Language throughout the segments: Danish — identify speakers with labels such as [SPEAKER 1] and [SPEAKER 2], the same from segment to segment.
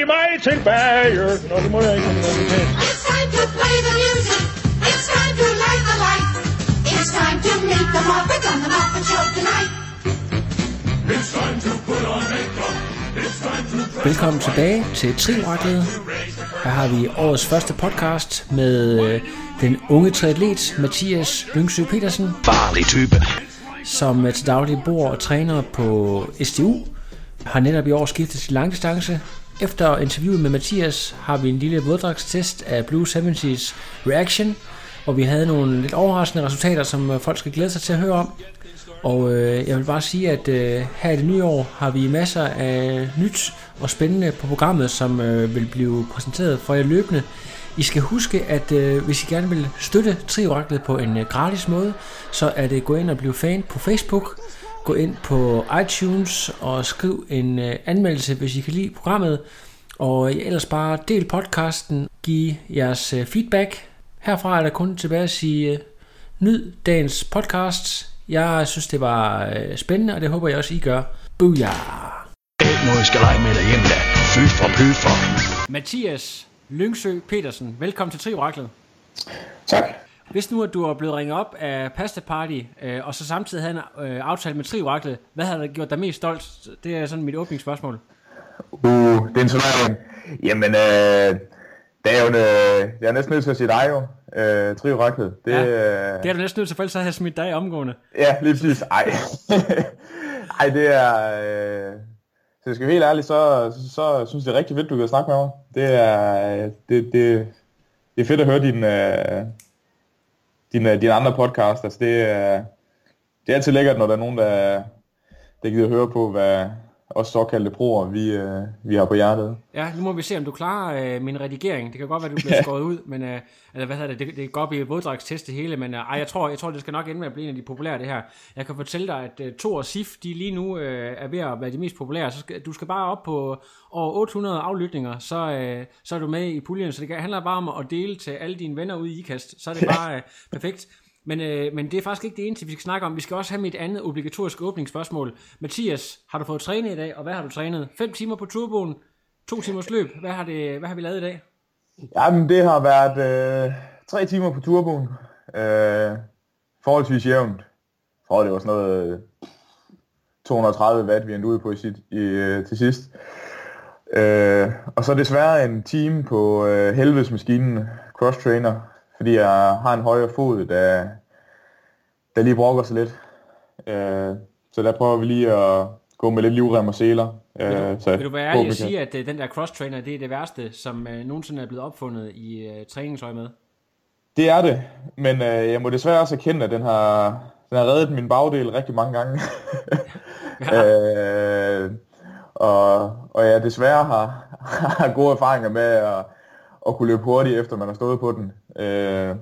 [SPEAKER 1] I mig tilbage. Nå, det må jeg ikke.
[SPEAKER 2] It's time to play the music. It's time to light the light. It's time to meet the Muppets on the Muppet Show tonight.
[SPEAKER 3] Velkommen tilbage til Trioraklet. Her har vi årets første podcast med øh, den unge triatlet Mathias Lyngsø Petersen,
[SPEAKER 4] farlig type.
[SPEAKER 3] som øh, til daglig bor og træner på SDU. Har netop i år skiftet til langdistance. Efter interviewet med Mathias har vi en lille våddragstest af Blue 70's Reaction, og vi havde nogle lidt overraskende resultater, som øh, folk skal glæde sig til at høre om. Og øh, jeg vil bare sige, at øh, her i det nye år har vi masser af nyt og spændende på programmet, som øh, vil blive præsenteret for jer løbende. I skal huske, at øh, hvis I gerne vil støtte Trioraklet på en øh, gratis måde, så er det gå ind og blive fan på Facebook. Gå ind på iTunes og skriv en øh, anmeldelse, hvis I kan lide programmet. Og øh, ellers bare del podcasten, giv jeres øh, feedback. Herfra er der kun tilbage at sige nyd dagens podcast. Jeg synes, det var spændende, og det håber jeg også, I gør. Booyah!
[SPEAKER 4] Ikke noget, skal lege med derhjemme da. Fy for py for.
[SPEAKER 3] Mathias Lyngsø Petersen, velkommen til Trioraklet.
[SPEAKER 5] Tak.
[SPEAKER 3] Hvis nu, at du er blevet ringet op af Pasta Party, øh, og så samtidig havde en øh, aftale med Trioraklet, hvad har der gjort dig mest stolt? Det er sådan mit åbningsspørgsmål.
[SPEAKER 5] Uh, det er en turnering. Jamen, øh, det er jo en, øh, jeg er næsten nødt til at sige dig jo. Øh, Trio Raklet. Det,
[SPEAKER 3] Ja,
[SPEAKER 5] øh,
[SPEAKER 3] Det er du næsten nødt til, for ellers så havde jeg smidt dig omgående.
[SPEAKER 5] ja, lige præcis. Ej. Ej, det er... Øh, så jeg skal være helt ærlig, så, så, så synes jeg det er rigtig fedt, du kan snakke med mig. Det er, øh, det, det, det er fedt at høre din, øh, dine, øh, dine andre podcasts. Altså, det, er, det er altid lækkert, når der er nogen, der, der gider høre på, hvad os såkaldte proer, vi, øh, vi har på hjertet.
[SPEAKER 3] Ja, nu må vi se, om du klarer øh, min redigering. Det kan godt være, du bliver skåret ud, men øh, eller hvad hedder det, det, det går op i våddragstest det hele, men øh, ej, jeg, tror, jeg tror, det skal nok ende med at blive en af de populære, det her. Jeg kan fortælle dig, at øh, Thor og Sif, de lige nu øh, er ved at være de mest populære, så skal, du skal bare op på over 800 aflytninger, så, øh, så er du med i puljen, så det handler bare om at dele til alle dine venner ude i IKAST, så er det bare øh, perfekt. Men, øh, men det er faktisk ikke det eneste, vi skal snakke om. Vi skal også have mit andet obligatoriske åbningsspørgsmål. Mathias, har du fået trænet i dag, og hvad har du trænet? 5 timer på turboen, to timers løb. Hvad har, det, hvad har vi lavet i dag?
[SPEAKER 5] Jamen, det har været øh, tre timer på turboen. Øh, forholdsvis jævnt. Jeg tror, det var sådan noget øh, 230 watt, vi endte ude på i sit, i, øh, til sidst. Øh, og så desværre en time på øh, helvedesmaskinen cross-trainer, fordi jeg har en højre fod, der, der lige brokker sig lidt. Øh, så der prøver vi lige at gå med lidt livrem og seler. Øh, så
[SPEAKER 3] Vil du være ærlig
[SPEAKER 5] kan-
[SPEAKER 3] sige, at øh, den der cross-trainer, det er det værste, som øh, nogensinde er blevet opfundet i øh, træningsøje med?
[SPEAKER 5] Det er det, men øh, jeg må desværre også erkende, at den har, den har reddet min bagdel rigtig mange gange. øh, og, og jeg desværre har, har gode erfaringer med at, at kunne løbe hurtigt, efter man har stået på den. Øh,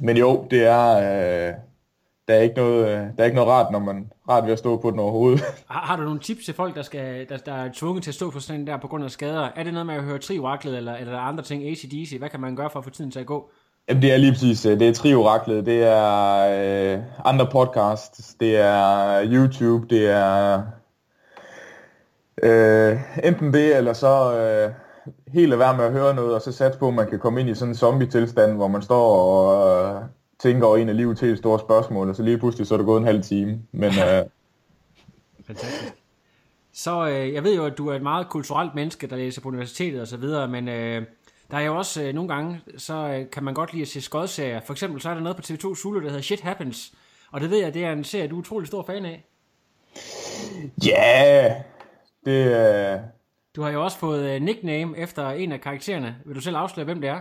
[SPEAKER 5] men jo, det er, øh, der, er ikke noget, øh, der er ikke noget rart, når man rart ved at stå på den overhovedet.
[SPEAKER 3] Har, har du nogle tips til folk, der, skal, der, der er tvunget til at stå på sådan der på grund af skader? Er det noget med at høre trioraklet, eller, eller er der andre ting, ACDC? Hvad kan man gøre for at få tiden til at gå?
[SPEAKER 5] Jamen, det er lige præcis, øh, det er Trioraklet, det er øh, andre podcasts, det er YouTube, det er øh, enten det, eller så øh, helt lade være med at høre noget, og så satse på, at man kan komme ind i sådan en zombie-tilstand, hvor man står og øh, tænker over en af livets helt store spørgsmål, og så lige pludselig så er der gået en halv time. Men øh,
[SPEAKER 3] Fantastisk. Så øh, jeg ved jo, at du er et meget kulturelt menneske, der læser på universitetet og så videre, men øh, der er jo også øh, nogle gange, så øh, kan man godt lide at se skodserier. For eksempel så er der noget på TV2 Zulu, der hedder Shit Happens. Og det ved jeg, det er en serie, du er utrolig stor fan af.
[SPEAKER 5] ja, det, øh,
[SPEAKER 3] Du har jo også fået øh, nickname efter en af karaktererne. Vil du selv afsløre, hvem det er?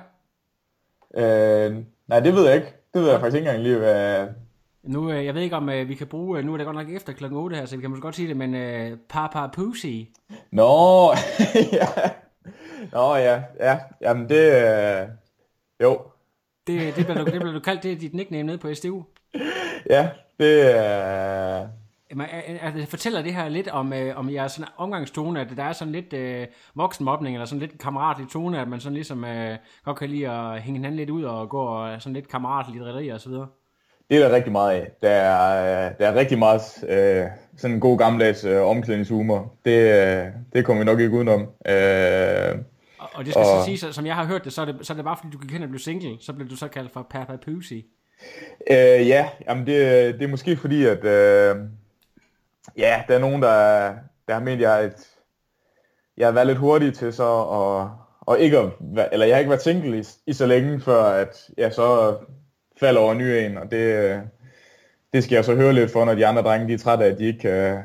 [SPEAKER 5] øh, nej, det ved jeg ikke. Det ved jeg faktisk ikke engang lige, hvad...
[SPEAKER 3] Nu, øh, jeg ved ikke om øh, vi kan bruge, øh, nu er det godt nok efter klokken 8 her, så vi kan måske godt sige det, men øh, Papa Pussy.
[SPEAKER 5] Nå, ja. Nå ja, ja, jamen det, øh, jo,
[SPEAKER 3] Det, det, bliver du, det bliver du kaldt, det er dit nickname nede på SDU.
[SPEAKER 5] ja, det er,
[SPEAKER 3] Er- Fortæller det her lidt om, øh, om jeres sådan omgangstone, at der er sådan lidt øh, voksenmobning, eller sådan lidt kammeratlig tone, at man sådan ligesom øh, godt kan lide at hænge hinanden lidt ud og gå og sådan lidt kammeratligt og så videre.
[SPEAKER 5] det er der rigtig meget af. Der er, der er rigtig meget øh, sådan en god gammeldags øh, omklædningshumor. Det, øh, det kommer vi nok ikke udenom. Øh,
[SPEAKER 3] Og, og det skal og... Så sige, så, som jeg har hørt det, så er det, så er det bare fordi, du gik hen og blev single, så blev du så kaldt for Papa Pussy.
[SPEAKER 5] Øh, ja, jamen det, det er måske fordi, at øh, ja, der er nogen, der, der har ment, jeg, at jeg har været lidt hurtig til så, og, og ikke at, eller jeg har ikke været single i, i så længe, før at jeg så falder over ny en, og det, det skal jeg så høre lidt for, når de andre drenge de er trætte af, at de ikke kan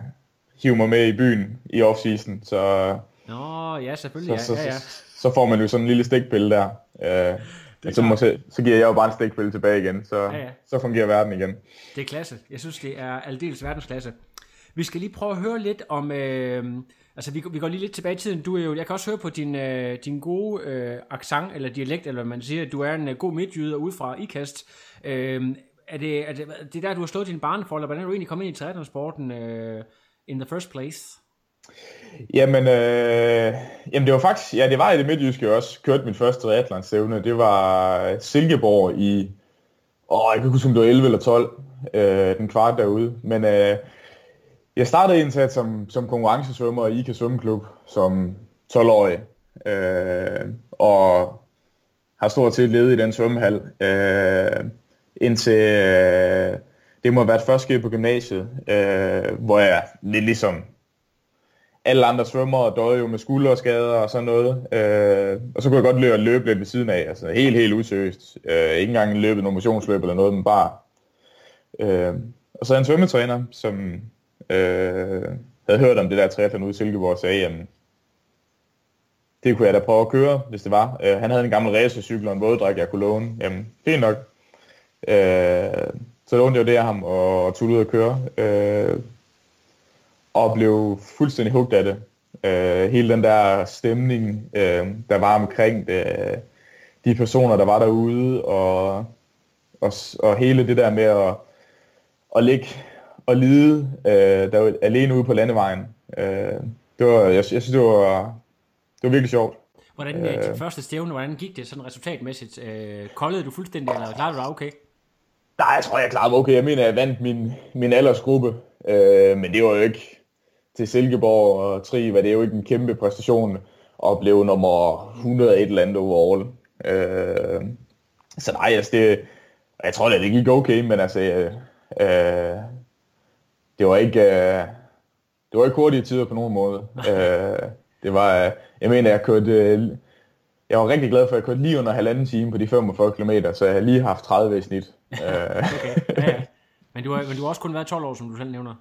[SPEAKER 5] hive mig med i byen i off-season, så,
[SPEAKER 3] Nå, ja, selvfølgelig,
[SPEAKER 5] så,
[SPEAKER 3] ja, ja, ja.
[SPEAKER 5] så, så får man jo sådan en lille stikpille der. Øh, men så, må, så, så giver jeg jo bare en stikpille tilbage igen, så,
[SPEAKER 3] Ja, ja.
[SPEAKER 5] så fungerer verden igen.
[SPEAKER 3] Det er klasse. Jeg synes, det er aldeles verdensklasse. Vi skal lige prøve at høre lidt om... Øh, altså, vi, vi går lige lidt tilbage i tiden. Du er jo, jeg kan også høre på din, øh, din gode øh, accent, eller dialekt, eller hvad man siger, at du er en øh, god midtjyder ude fra IKAST. Øh, er det, er det, det er der, du har slået din barnefold, eller hvordan er du egentlig kommet ind i triathlonsporten øh, in the first place?
[SPEAKER 5] Jamen, øh, jamen det var faktisk, ja det var i det midtjyske jeg også, kørte min første triathlon Det var Silkeborg i, åh jeg kan ikke huske om det var 11 eller 12, øh, den kvart derude. Men øh, jeg startede indsat som, som konkurrencesvømmer i IK Svømmeklub som 12-årig. Øh, og har stort set levet i den svømmehal, øh, indtil øh, det må have været første på gymnasiet, øh, hvor jeg lidt ligesom alle andre svømmere døde jo med skulderskader og sådan noget. Øh, og så kunne jeg godt løbe, løbe lidt ved siden af. Altså helt, helt useriøst. Øh, ikke engang løbet noget motionsløb eller noget, men bare... Øh, og så er en svømmetræner, som øh, havde hørt om det der triathlon ude i Silkeborg, og sagde, jamen, det kunne jeg da prøve at køre, hvis det var. Øh, han havde en gammel racercykel og en våddragt, jeg kunne låne. Jamen, fint nok. Øh, så lånte jeg jo det af ham og tog ud at køre. Øh, og blev fuldstændig hugt af det. Øh, hele den der stemning, øh, der var omkring det, de personer, der var derude, og, og, og hele det der med at, at ligge og lide øh, der var alene ude på landevejen. Øh, det var, jeg, jeg synes, det var, det var virkelig sjovt.
[SPEAKER 3] Hvordan øh, dit første stævne, hvordan gik det sådan resultatmæssigt? Øh, koldede du fuldstændig, eller klarede du dig okay?
[SPEAKER 5] Nej, jeg tror, jeg klarede mig okay. Jeg mener, jeg vandt min, min aldersgruppe, øh, men det var jo ikke til Silkeborg og Tri, var det jo ikke en kæmpe præstation og blev nummer 101 eller andet overall. Øh, så nej, altså det, jeg tror da, det gik okay, men altså, øh, øh, det var ikke, øh, det var ikke hurtige tider på nogen måde. øh, det var, øh, jeg mener, jeg kørte, øh, jeg var rigtig glad for, at jeg kørte lige under halvanden time på de 45 km, så jeg har lige haft 30 i snit.
[SPEAKER 3] Okay, ja, ja. Men du, har, men du har også kun været 12 år, som du selv nævner.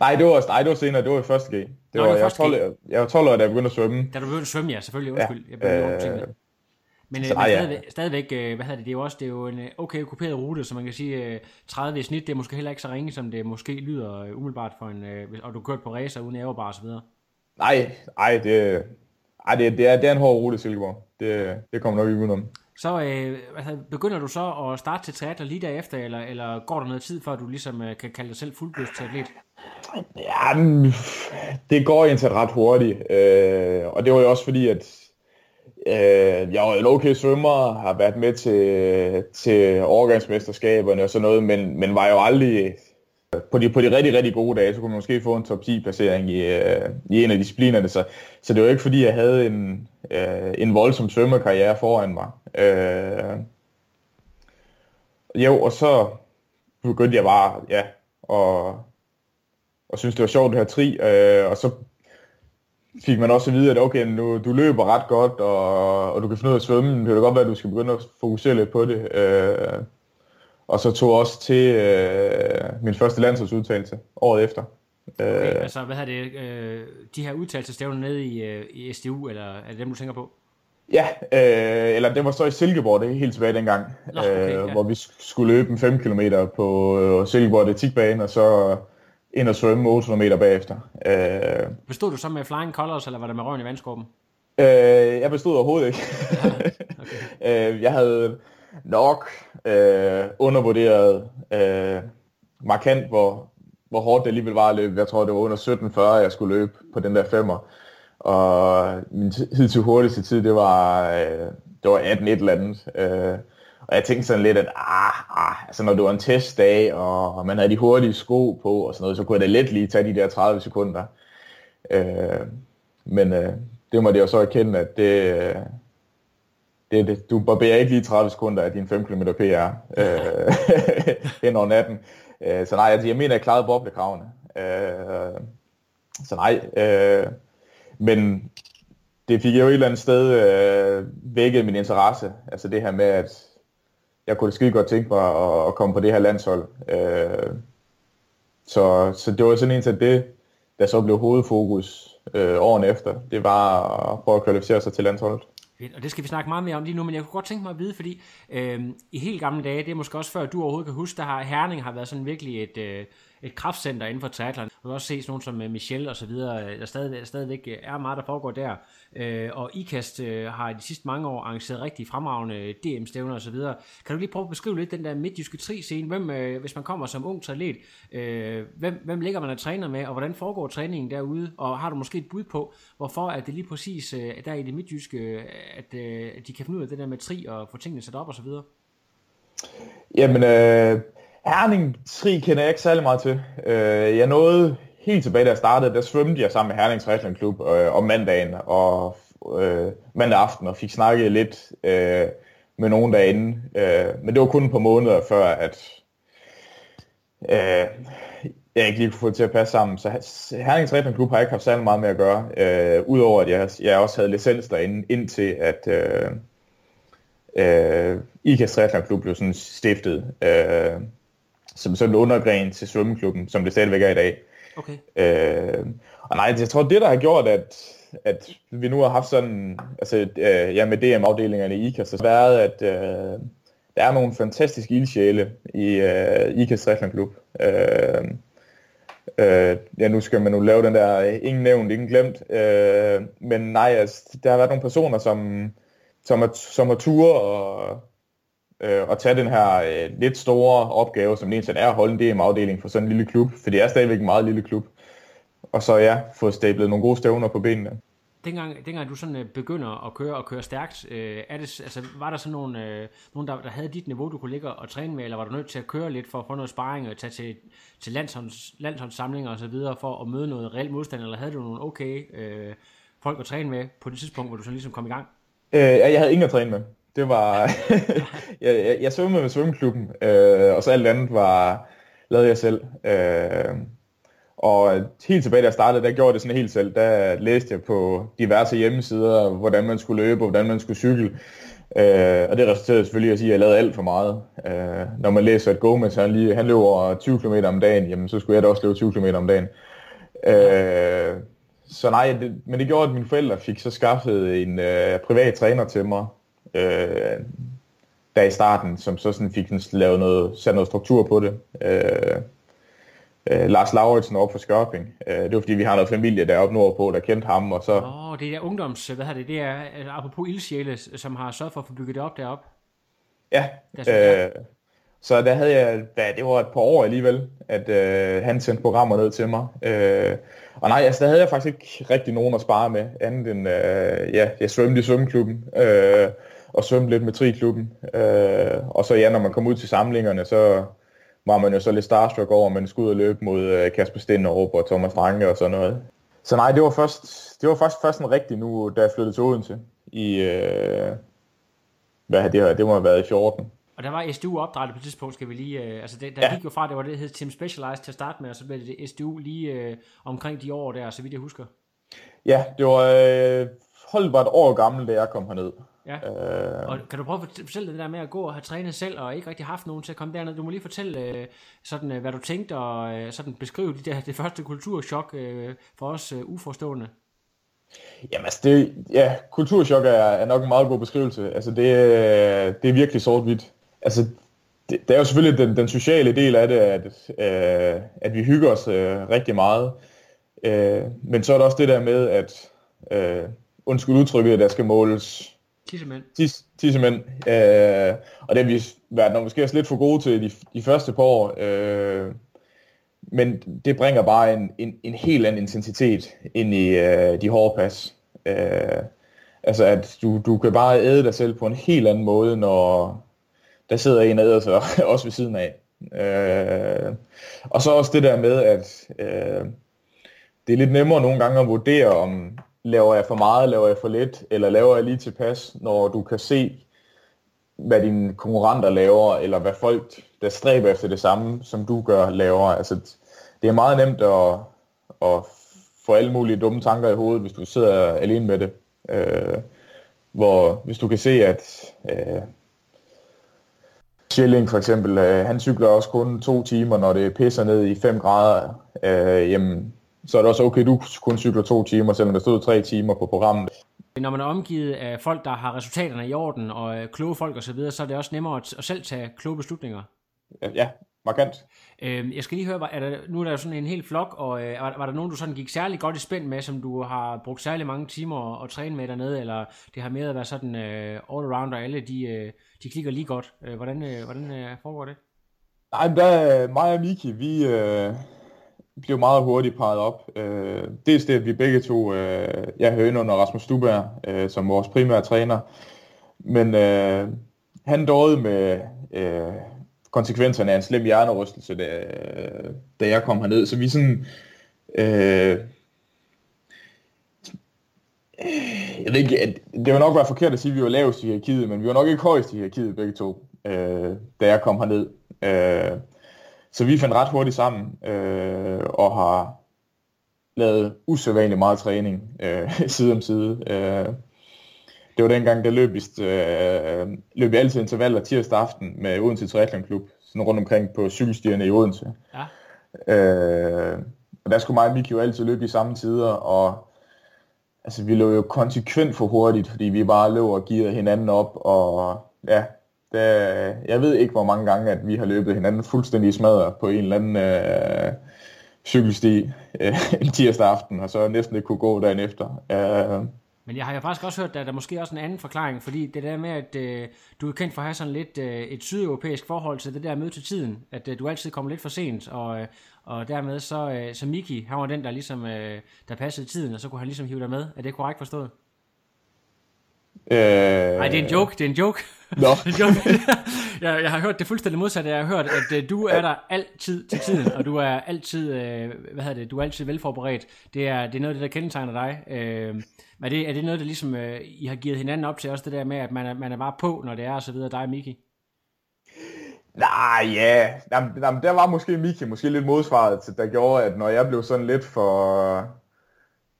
[SPEAKER 5] Nej, det var, nej, det var senere. Det var i første G. Det
[SPEAKER 3] Nå,
[SPEAKER 5] var,
[SPEAKER 3] det var
[SPEAKER 5] jeg, var
[SPEAKER 3] første G.
[SPEAKER 5] 12, jeg, jeg var 12 år, da jeg begyndte at svømme.
[SPEAKER 3] Da du begyndte at svømme, ja, selvfølgelig, undskyld.
[SPEAKER 5] Ja,
[SPEAKER 3] Jeg blev
[SPEAKER 5] øh,
[SPEAKER 3] Men, øh, men
[SPEAKER 5] nej, ja.
[SPEAKER 3] stadigvæk, stadigvæk øh, hvad hedder det, det er jo også det er jo en øh, okay kuperet rute, så man kan sige, øh, 30 i snit, det er måske heller ikke så ringe, som det måske lyder øh, umiddelbart for en, øh, og du kørt på racer uden aerobar og så videre.
[SPEAKER 5] Nej, nej, det, ej, det, det, er, det er en hård rute, Silkeborg. Det, det kommer nok ikke udenom.
[SPEAKER 3] Så øh, hedder, begynder du så at starte til triathlon lige derefter, eller, eller går der noget tid, før du ligesom øh, kan kalde dig selv fuldblods til atlet?
[SPEAKER 5] Ja, det går egentlig ret hurtigt. Øh, og det var jo også fordi, at øh, jeg er en okay svømmer, har været med til, til overgangsmesterskaberne og sådan noget, men, men var jo aldrig på de, på de rigtig, rigtig gode dage, så kunne man måske få en top 10 placering i, øh, i en af disciplinerne. Så, så det var ikke fordi, jeg havde en, øh, en voldsom svømmekarriere foran mig. Øh, jo, og så begyndte jeg bare, ja, og, og synes det var sjovt det her tri, øh, og så fik man også at vide, at okay, nu, du løber ret godt, og, og du kan finde ud af at svømme, det kan godt være, at du skal begynde at fokusere lidt på det. Øh, og så tog også til øh, min første landsholdsudtalelse året efter.
[SPEAKER 3] Okay,
[SPEAKER 5] Øh,
[SPEAKER 3] altså, hvad hedder det, øh, de her udtalelsestævner nede i, øh, i SDU, eller er det dem, du tænker på?
[SPEAKER 5] ja, øh, eller det var så i Silkeborg, det er helt tilbage dengang,
[SPEAKER 3] Nå, okay,
[SPEAKER 5] øh,
[SPEAKER 3] ja.
[SPEAKER 5] hvor vi sk- skulle løbe en 5 km på øh, Silkeborg atletikbane, og så ind og svømme 800 meter bagefter. Øh,
[SPEAKER 3] Bestod du så med flying colors, eller var det med røven i vandskorben?
[SPEAKER 5] Øh, jeg bestod overhovedet ikke. øh, jeg havde nok øh, undervurderet øh, markant, hvor, hvor hårdt det alligevel var at løbe. Jeg tror, det var under 17.40, jeg skulle løbe på den der femmer. Og min tid til hurtigste tid, det var, øh, det var 18 et eller andet. Øh, og jeg tænkte sådan lidt, at ah, ah, altså når det var en testdag, og man havde de hurtige sko på og sådan noget, så kunne jeg da let lige tage de der 30 sekunder. Øh, men øh, det måtte det jo så erkende, at det, øh, det, det, du barberer ikke lige 30 sekunder af din 5 km PR øh, hen over natten. Øh, så nej, altså, jeg mener, jeg klarede boblekravene. Øh, så nej, øh, men det fik jo et eller andet sted øh, vækket min interesse. Altså det her med, at jeg kunne skide godt tænke mig at, at komme på det her landshold. Øh, så, så det var sådan en til det, der så blev hovedfokus øh, årene efter. Det var at prøve at kvalificere sig til landsholdet.
[SPEAKER 3] Og det skal vi snakke meget mere om lige nu, men jeg kunne godt tænke mig at vide, fordi øh, i helt gamle dage, det er måske også før du overhovedet kan huske, der har Herning har været sådan virkelig et, øh, et kraftcenter inden for triathlon. Du kan også se sådan nogen som øh, Michel og så videre, øh, der stadig, stadigvæk øh, er meget, der foregår der. Øh, og IKAST øh, har i de sidste mange år arrangeret rigtig fremragende DM-stævner og så videre. Kan du lige prøve at beskrive lidt den der midtjyske tri-scene? Hvem, øh, hvis man kommer som ung atlet, øh, hvem, hvem ligger man og træner med, og hvordan foregår træningen derude? Og har du måske et bud på, hvorfor er det lige præcis øh, der i det midtjyske, at, øh, at de kan finde ud af det der med tri og få tingene sat op og så videre?
[SPEAKER 5] Jamen, øh, Herning Tri kender jeg ikke særlig meget til. Øh, jeg nåede helt tilbage, da jeg startede, der svømmede jeg sammen med Herning Triathlon Klub øh, om mandagen og øh, mandag aften og fik snakket lidt øh, med nogen derinde. Øh, men det var kun et par måneder før, at øh, jeg ikke lige kunne få det til at passe sammen. Så Herning Triathlon Klub har jeg ikke haft særlig meget med at gøre, øh, udover at jeg, jeg også havde licens derinde, indtil at øh, øh, IKAS Triathlon Klub blev sådan stiftet. Øh, som sådan en undergren til svømmeklubben, som det stadigvæk er i dag.
[SPEAKER 3] Okay.
[SPEAKER 5] Øh, og nej, jeg tror, det der har gjort, at, at vi nu har haft sådan, altså øh, ja, med DM-afdelingerne i IKAS, har været, at øh, der er nogle fantastiske ildsjæle i øh, IKAS Triathlon Øh, øh, ja, nu skal man nu lave den der, ingen nævnt, ingen glemt, øh, men nej, altså, der har været nogle personer, som, som, er, som har ture og øh, at tage den her øh, lidt store opgave, som det er at holde en DM-afdeling for sådan en lille klub, for det er stadigvæk en meget lille klub. Og så ja, få stablet nogle gode stævner på benene.
[SPEAKER 3] Dengang, dengang du sådan øh, begynder at køre og køre stærkt, øh, er det, altså, var der så nogen, øh, nogen der, der havde dit niveau, du kunne ligge og træne med, eller var du nødt til at køre lidt for at få noget sparring og tage til, til landsholds, landsholdssamlinger og så videre for at møde noget reelt modstand, eller havde du nogle okay øh, folk at træne med på det tidspunkt, hvor du så ligesom kom i gang?
[SPEAKER 5] Øh, jeg havde ingen at træne med. Det var... jeg, jeg, jeg svømmede med svømmeklubben, øh, og så alt andet var lavede jeg selv. Øh, og helt tilbage, da jeg startede, der gjorde det sådan helt selv. Der læste jeg på diverse hjemmesider, hvordan man skulle løbe, og hvordan man skulle cykle. Øh, og det resulterede selvfølgelig at sige, at jeg lavede alt for meget. Øh, når man læser, at Gomez han, lige, han løber 20 km om dagen, jamen, så skulle jeg da også løbe 20 km om dagen. Øh, så nej, det, men det gjorde, at mine forældre fik så skaffet en øh, privat træner til mig, øh, der i starten, som så sådan fik sådan lavet noget, sat noget struktur på det. Øh, øh, Lars Lauritsen op for Skørping. Øh, det var fordi, vi har noget familie deroppe nordpå, der kendte ham, og så...
[SPEAKER 3] Åh, oh, det er ungdoms... Hvad hedder det? Det er apropos ildsjæle, som har sørget for at få bygget det op deroppe.
[SPEAKER 5] Ja, øh, så der havde jeg... Ja, det var et par år alligevel, at øh, han sendte programmer ned til mig. Øh, og nej, altså, der havde jeg faktisk ikke rigtig nogen at spare med, andet end... Øh, ja, jeg svømte i svømmeklubben. Øh, og svømme lidt med triklubben. Øh, og så ja, når man kom ud til samlingerne, så var man jo så lidt starstruck over, at man skulle ud og løbe mod øh, Kasper Stenderup og Thomas Franke og sådan noget. Så nej, det var først, det var først, først en rigtig nu, da jeg flyttede til Odense i, øh, hvad det her, det må have været i 14.
[SPEAKER 3] Og der var SDU opdrettet på et tidspunkt, skal vi lige, øh, altså det, der ja. gik jo fra, det var det, der hed Team Specialized til at starte med, og så blev det SDU lige øh, omkring de år der, så vidt jeg husker.
[SPEAKER 5] Ja, det var, øh, holdet var et år gammel, da jeg kom herned.
[SPEAKER 3] Ja. Øh... Og kan du prøve at fortælle det der med at gå og have trænet selv, og ikke rigtig haft nogen til at komme derned? Du må lige fortælle, øh, sådan, øh, hvad du tænkte, og øh, sådan beskrive de der, det første kulturschok for os uforstående.
[SPEAKER 5] Jamen altså, det, ja, kulturschok er, er nok en meget god beskrivelse. Altså, det, det er virkelig sort-hvidt. Altså, det, det er jo selvfølgelig den, den sociale del af det, at, øh, at vi hygger os øh, rigtig meget. Øh, men så er der også det der med, at øh, undskyld udtrykket, der skal måles
[SPEAKER 3] Tissemænd.
[SPEAKER 5] tis, tissemænd. Øh, og det har vi været nok måske også lidt for gode til de, de første par år. Øh, men det bringer bare en, en, en helt anden intensitet ind i øh, de hårde pas. Øh, altså at du, du kan bare æde dig selv på en helt anden måde, når der sidder en og æder sig også ved siden af. Øh, og så også det der med, at øh, det er lidt nemmere nogle gange at vurdere, om laver jeg for meget, laver jeg for lidt, eller laver jeg lige tilpas, når du kan se, hvad dine konkurrenter laver, eller hvad folk, der stræber efter det samme, som du gør, laver. Altså, det er meget nemt at, at få alle mulige dumme tanker i hovedet, hvis du sidder alene med det. Øh, hvor hvis du kan se, at øh, Schilling for eksempel, øh, han cykler også kun to timer, når det pisser ned i 5 grader, øh, jamen, så er det også okay, du kun cykler to timer, selvom der stod tre timer på programmet.
[SPEAKER 3] Når man er omgivet af folk, der har resultaterne i orden, og øh, kloge folk osv., så, videre, så er det også nemmere at, at selv tage kloge beslutninger.
[SPEAKER 5] Ja, markant.
[SPEAKER 3] Øh, jeg skal lige høre, er der, nu er der jo sådan en hel flok, og øh, var, var der nogen, du sådan gik særlig godt i spænd med, som du har brugt særlig mange timer at, at træne med dernede, eller det har mere været sådan øh, all around, og alle de, øh, de klikker lige godt. Øh, hvordan øh, hvordan øh, foregår det?
[SPEAKER 5] Nej, der, mig og Miki, vi øh, blev meget hurtigt parret op. Øh, dels det, at vi begge to, øh, jeg hører under Rasmus Stuberg, øh, som vores primære træner, men øh, han døde med øh, konsekvenserne af en slem hjernerystelse, da, da jeg kom herned. Så vi sådan... Øh, jeg ved ikke, at det vil nok være forkert at sige, at vi var lavest i hierarkiet, men vi var nok ikke højst i hierarkiet begge to, øh, da jeg kom herned. Øh, så vi fandt ret hurtigt sammen, øh, og har lavet usædvanligt meget træning øh, side om side. Øh, det var dengang, der løb øh, løb vi altid intervaller tirsdag aften med Odense Triathlon Klub, sådan rundt omkring på cykelstierne i Odense.
[SPEAKER 3] Ja.
[SPEAKER 5] Øh, og der skulle mig og Miki jo altid løbe i samme tider, og altså, vi løb jo konsekvent for hurtigt, fordi vi bare løb og gearede hinanden op, og ja, det, jeg ved ikke, hvor mange gange, at vi har løbet hinanden fuldstændig smadret på en eller anden øh, cykelsti øh, en tirsdag aften, og så næsten ikke kunne gå dagen efter. Øh,
[SPEAKER 3] Men jeg har jo faktisk også hørt, at der er måske også en anden forklaring, fordi det der med, at øh, du er kendt for at have sådan lidt øh, et sydeuropæisk forhold til det der møde til tiden, at øh, du altid kommer lidt for sent, og, øh, og dermed så, øh, så Miki, han var den, der ligesom, øh, der passede tiden, og så kunne han ligesom hive dig med. Er det korrekt forstået?
[SPEAKER 5] øh,
[SPEAKER 3] Nej, det er en joke, det er en joke.
[SPEAKER 5] Nå.
[SPEAKER 3] Jeg, jeg har hørt det fuldstændig modsatte. Jeg har hørt, at øh, du er der altid til tiden, og du er altid, øh, hvad hedder det, du er altid velforberedt. Det er, det er noget af det, der kendetegner dig. Øh, er, det, er det noget, der ligesom, øh, I har givet hinanden op til, også det der med, at man er, man er bare på, når det er, og så videre, dig og Miki?
[SPEAKER 5] Nej, ja. Jamen, jamen, der var måske Miki måske lidt modsvaret, der gjorde, at når jeg blev sådan lidt for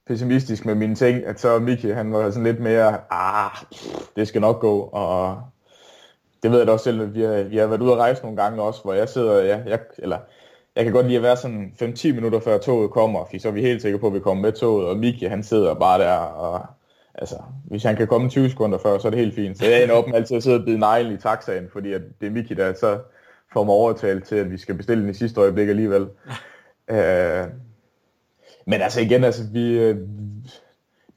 [SPEAKER 5] pessimistisk med mine ting, at så Miki, han var sådan lidt mere, ah, det skal nok gå, og det ved jeg da også selv, at vi har, vi har været ude at rejse nogle gange også, hvor jeg sidder, ja, jeg, eller jeg kan godt lide at være sådan 5-10 minutter før toget kommer, fordi så er vi helt sikre på, at vi kommer med toget, og Miki, han sidder bare der, og altså, hvis han kan komme 20 sekunder før, så er det helt fint. Så jeg ender op med altid at sidde og bide neglen i taxaen, fordi at det er Miki, der så får mig overtalt til, at vi skal bestille den i sidste øjeblik alligevel. øh, men altså igen, altså vi, øh,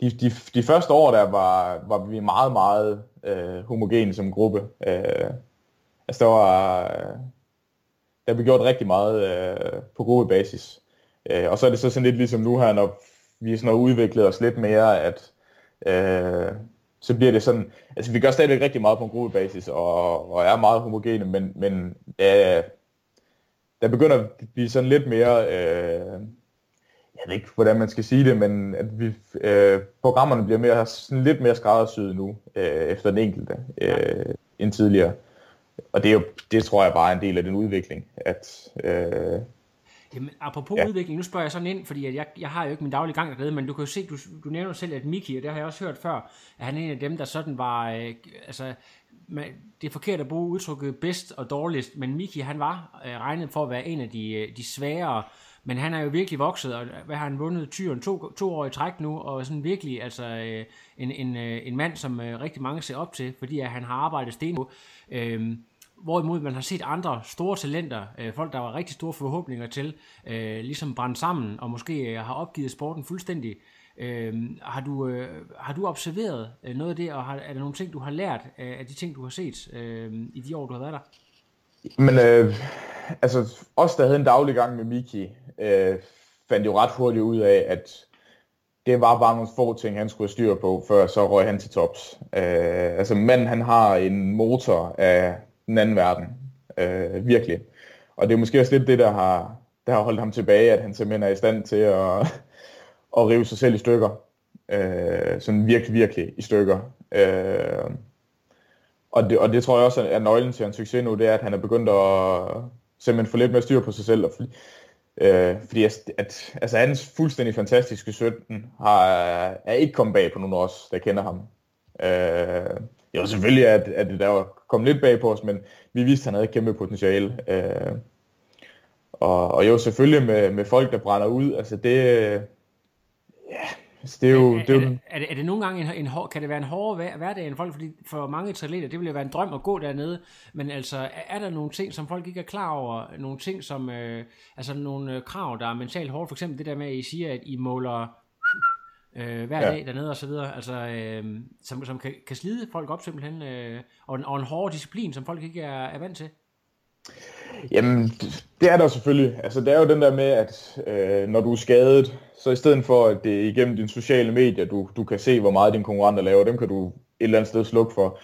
[SPEAKER 5] de, de, de første år der var, var vi meget, meget øh, homogen som gruppe. Øh, altså der var, øh, der blev gjort rigtig meget øh, på gruppebasis. Øh, og så er det så sådan lidt ligesom nu her, når vi sådan har udviklet os lidt mere, at øh, så bliver det sådan, altså vi gør stadigvæk rigtig meget på en gruppebasis, og, og er meget homogene, men, men øh, der begynder at blive sådan lidt mere, øh, jeg ved ikke, hvordan man skal sige det, men at vi, øh, programmerne bliver mere, sådan lidt mere skræddersyet nu, øh, efter den enkelte, øh, end tidligere. Og det, er jo, det tror jeg bare er en del af den udvikling, at øh,
[SPEAKER 3] Jamen, apropos
[SPEAKER 5] Ja.
[SPEAKER 3] ja. udvikling, nu spørger jeg sådan ind, fordi at jeg, jeg har jo ikke min daglige gang dernede, men du kan jo se, du, du nævner jo selv, at Miki, og det har jeg også hørt før, at han er en af dem, der sådan var, øh, altså, man, det er forkert at bruge udtrykket bedst og dårligst, men Miki, han var øh, regnet for at være en af de, øh, de sværere, men han er jo virkelig vokset, og hvad har han vundet tyren to, to år i træk nu, og sådan virkelig altså øh, en, en, øh, en mand, som øh, rigtig mange ser op til, fordi at han har arbejdet sten på. Øh, Hvorimod man har set andre store talenter, øh, folk der var rigtig store forhåbninger til, øh, ligesom brænde sammen og måske øh, har opgivet sporten fuldstændig. Øh, har, du, øh, har du observeret øh, noget af det, og har, er der nogle ting, du har lært af, af de ting, du har set øh, i de år, du har været der?
[SPEAKER 5] Men øh, altså, os der havde en daglig gang med Miki, øh, fandt jo ret hurtigt ud af, at det var bare nogle få ting, han skulle styre på, før så røg han til tops. Øh, altså manden, han har en motor af den anden verden. Øh, virkelig. Og det er måske også lidt det, der har, der har holdt ham tilbage, at han simpelthen er i stand til at, at rive sig selv i stykker. Øh, sådan virkelig, virkelig i stykker. Øh, og, det, og det tror jeg også er nøglen til hans succes nu, det er, at han er begyndt at simpelthen få lidt mere styr på sig selv. Og, øh, fordi at, at, altså hans fuldstændig fantastiske 17 har, er ikke kommet bag på nogen af os, der kender ham. Øh, jo, selvfølgelig at, at det der var kommet lidt bag på os, men vi vidste, at han havde kæmpe potentiale. Øh, og, og jo, selvfølgelig med, med folk, der brænder ud, altså det, ja, altså det er jo...
[SPEAKER 3] Er,
[SPEAKER 5] det er,
[SPEAKER 3] er,
[SPEAKER 5] jo,
[SPEAKER 3] det, er, det, er det nogle gange en, en hår, kan det være en hårdere hver- hverdag end folk, fordi for mange triatleter, det ville jo være en drøm at gå dernede, men altså, er, er der nogle ting, som folk ikke er klar over, nogle ting som, øh, altså nogle øh, krav, der er mentalt hårdt, for eksempel det der med, at I siger, at I måler øh, hver
[SPEAKER 5] ja.
[SPEAKER 3] dag dernede og så videre, altså, øh, som, som kan, kan slide folk op simpelthen, øh, og, en, og en hård disciplin, som folk ikke er, er vant til.
[SPEAKER 5] Jamen, det- er der selvfølgelig. Altså, det er jo den der med, at øh, når du er skadet, så i stedet for, at det er igennem dine sociale medier, du, du kan se, hvor meget dine konkurrenter laver, dem kan du et eller andet sted slukke for,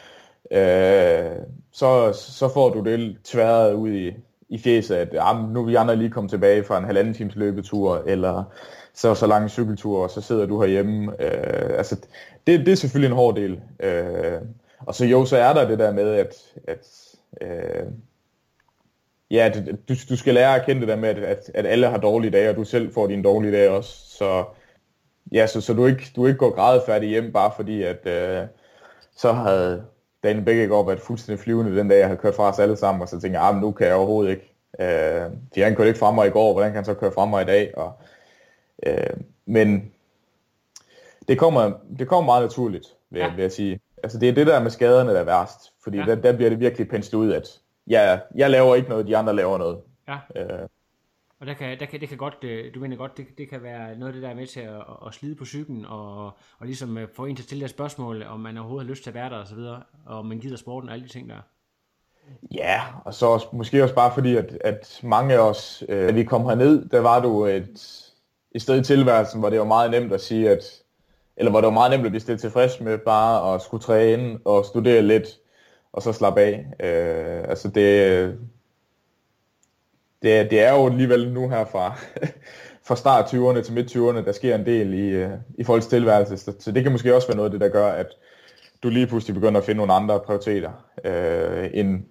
[SPEAKER 5] øh, så, så får du det tværet ud i, i fjeset, at ah, nu er vi andre lige kommet tilbage fra en halvanden times løbetur, eller så så lang en cykeltur, og så sidder du herhjemme. Øh, altså, det, det er selvfølgelig en hård del. Øh, og så jo, så er der det der med, at, at øh, Ja, du, du skal lære at kende det der med, at, at, at alle har dårlige dage, og du selv får dine dårlige dage også. Så, ja, så, så du, ikke, du ikke går grædefærdig hjem, bare fordi, at øh, så havde Daniel Bækkegaard været fuldstændig flyvende den dag, jeg havde kørt fra os alle sammen, og så tænkte jeg, ah, nu kan jeg overhovedet ikke. Øh, fordi han kørte ikke fra mig i går, hvordan kan han så køre fra mig i dag? Og, øh, men det kommer, det kommer meget naturligt, vil, ja. Vil jeg sige. Altså det er det der med skaderne, der er værst. Fordi. Ja. der, der bliver det virkelig penslet ud, at jeg, jeg laver ikke noget, de andre laver noget.
[SPEAKER 3] Ja.
[SPEAKER 5] Øh,
[SPEAKER 3] Og der kan, der kan, det kan godt, øh, du mener godt, det, det kan være noget af det, der er med til at, at, slide på cyklen, og, og ligesom øh, få en til at stille det spørgsmål, om man overhovedet har lyst til at være der, og så videre, og om man gider sporten og alle de ting der.
[SPEAKER 5] Ja, og så også, måske også bare fordi, at, at mange af os, øh, da vi kom herned, der var du et, et sted i tilværelsen, hvor det var meget nemt at sige, at, eller hvor det var meget nemt at blive stillet tilfreds med bare at skulle træne og studere lidt, og så slappe af. Øh, altså det, det, er- det er jo alligevel nu her fra, fra start 20'erne til midt 20'erne, der sker en del i, øh, i folks tilværelse, så, så det kan måske også være noget af det, der gør, at du lige pludselig begynder at finde nogle andre prioriteter, øh, end,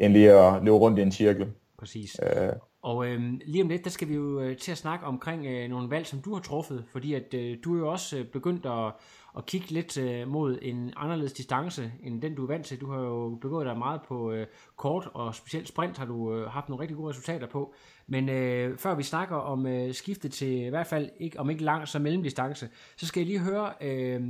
[SPEAKER 5] end lige at løbe rundt i en cirkel.
[SPEAKER 3] Præcis.
[SPEAKER 5] Øh,
[SPEAKER 3] Og øh, lige om lidt, der skal vi jo øh, til at snakke omkring øh, nogle valg, som du har truffet, fordi at øh, du er jo også øh, begyndt at, at kigge lidt øh, mod en anderledes distance, end den du er vant til. Du har jo begået dig meget på øh, kort, og specielt sprint har du øh, haft nogle rigtig gode resultater på. Men øh, før vi snakker om øh, skiftet til i hvert fald, ikke, om ikke lang, så mellemdistance, så skal jeg lige høre, øh,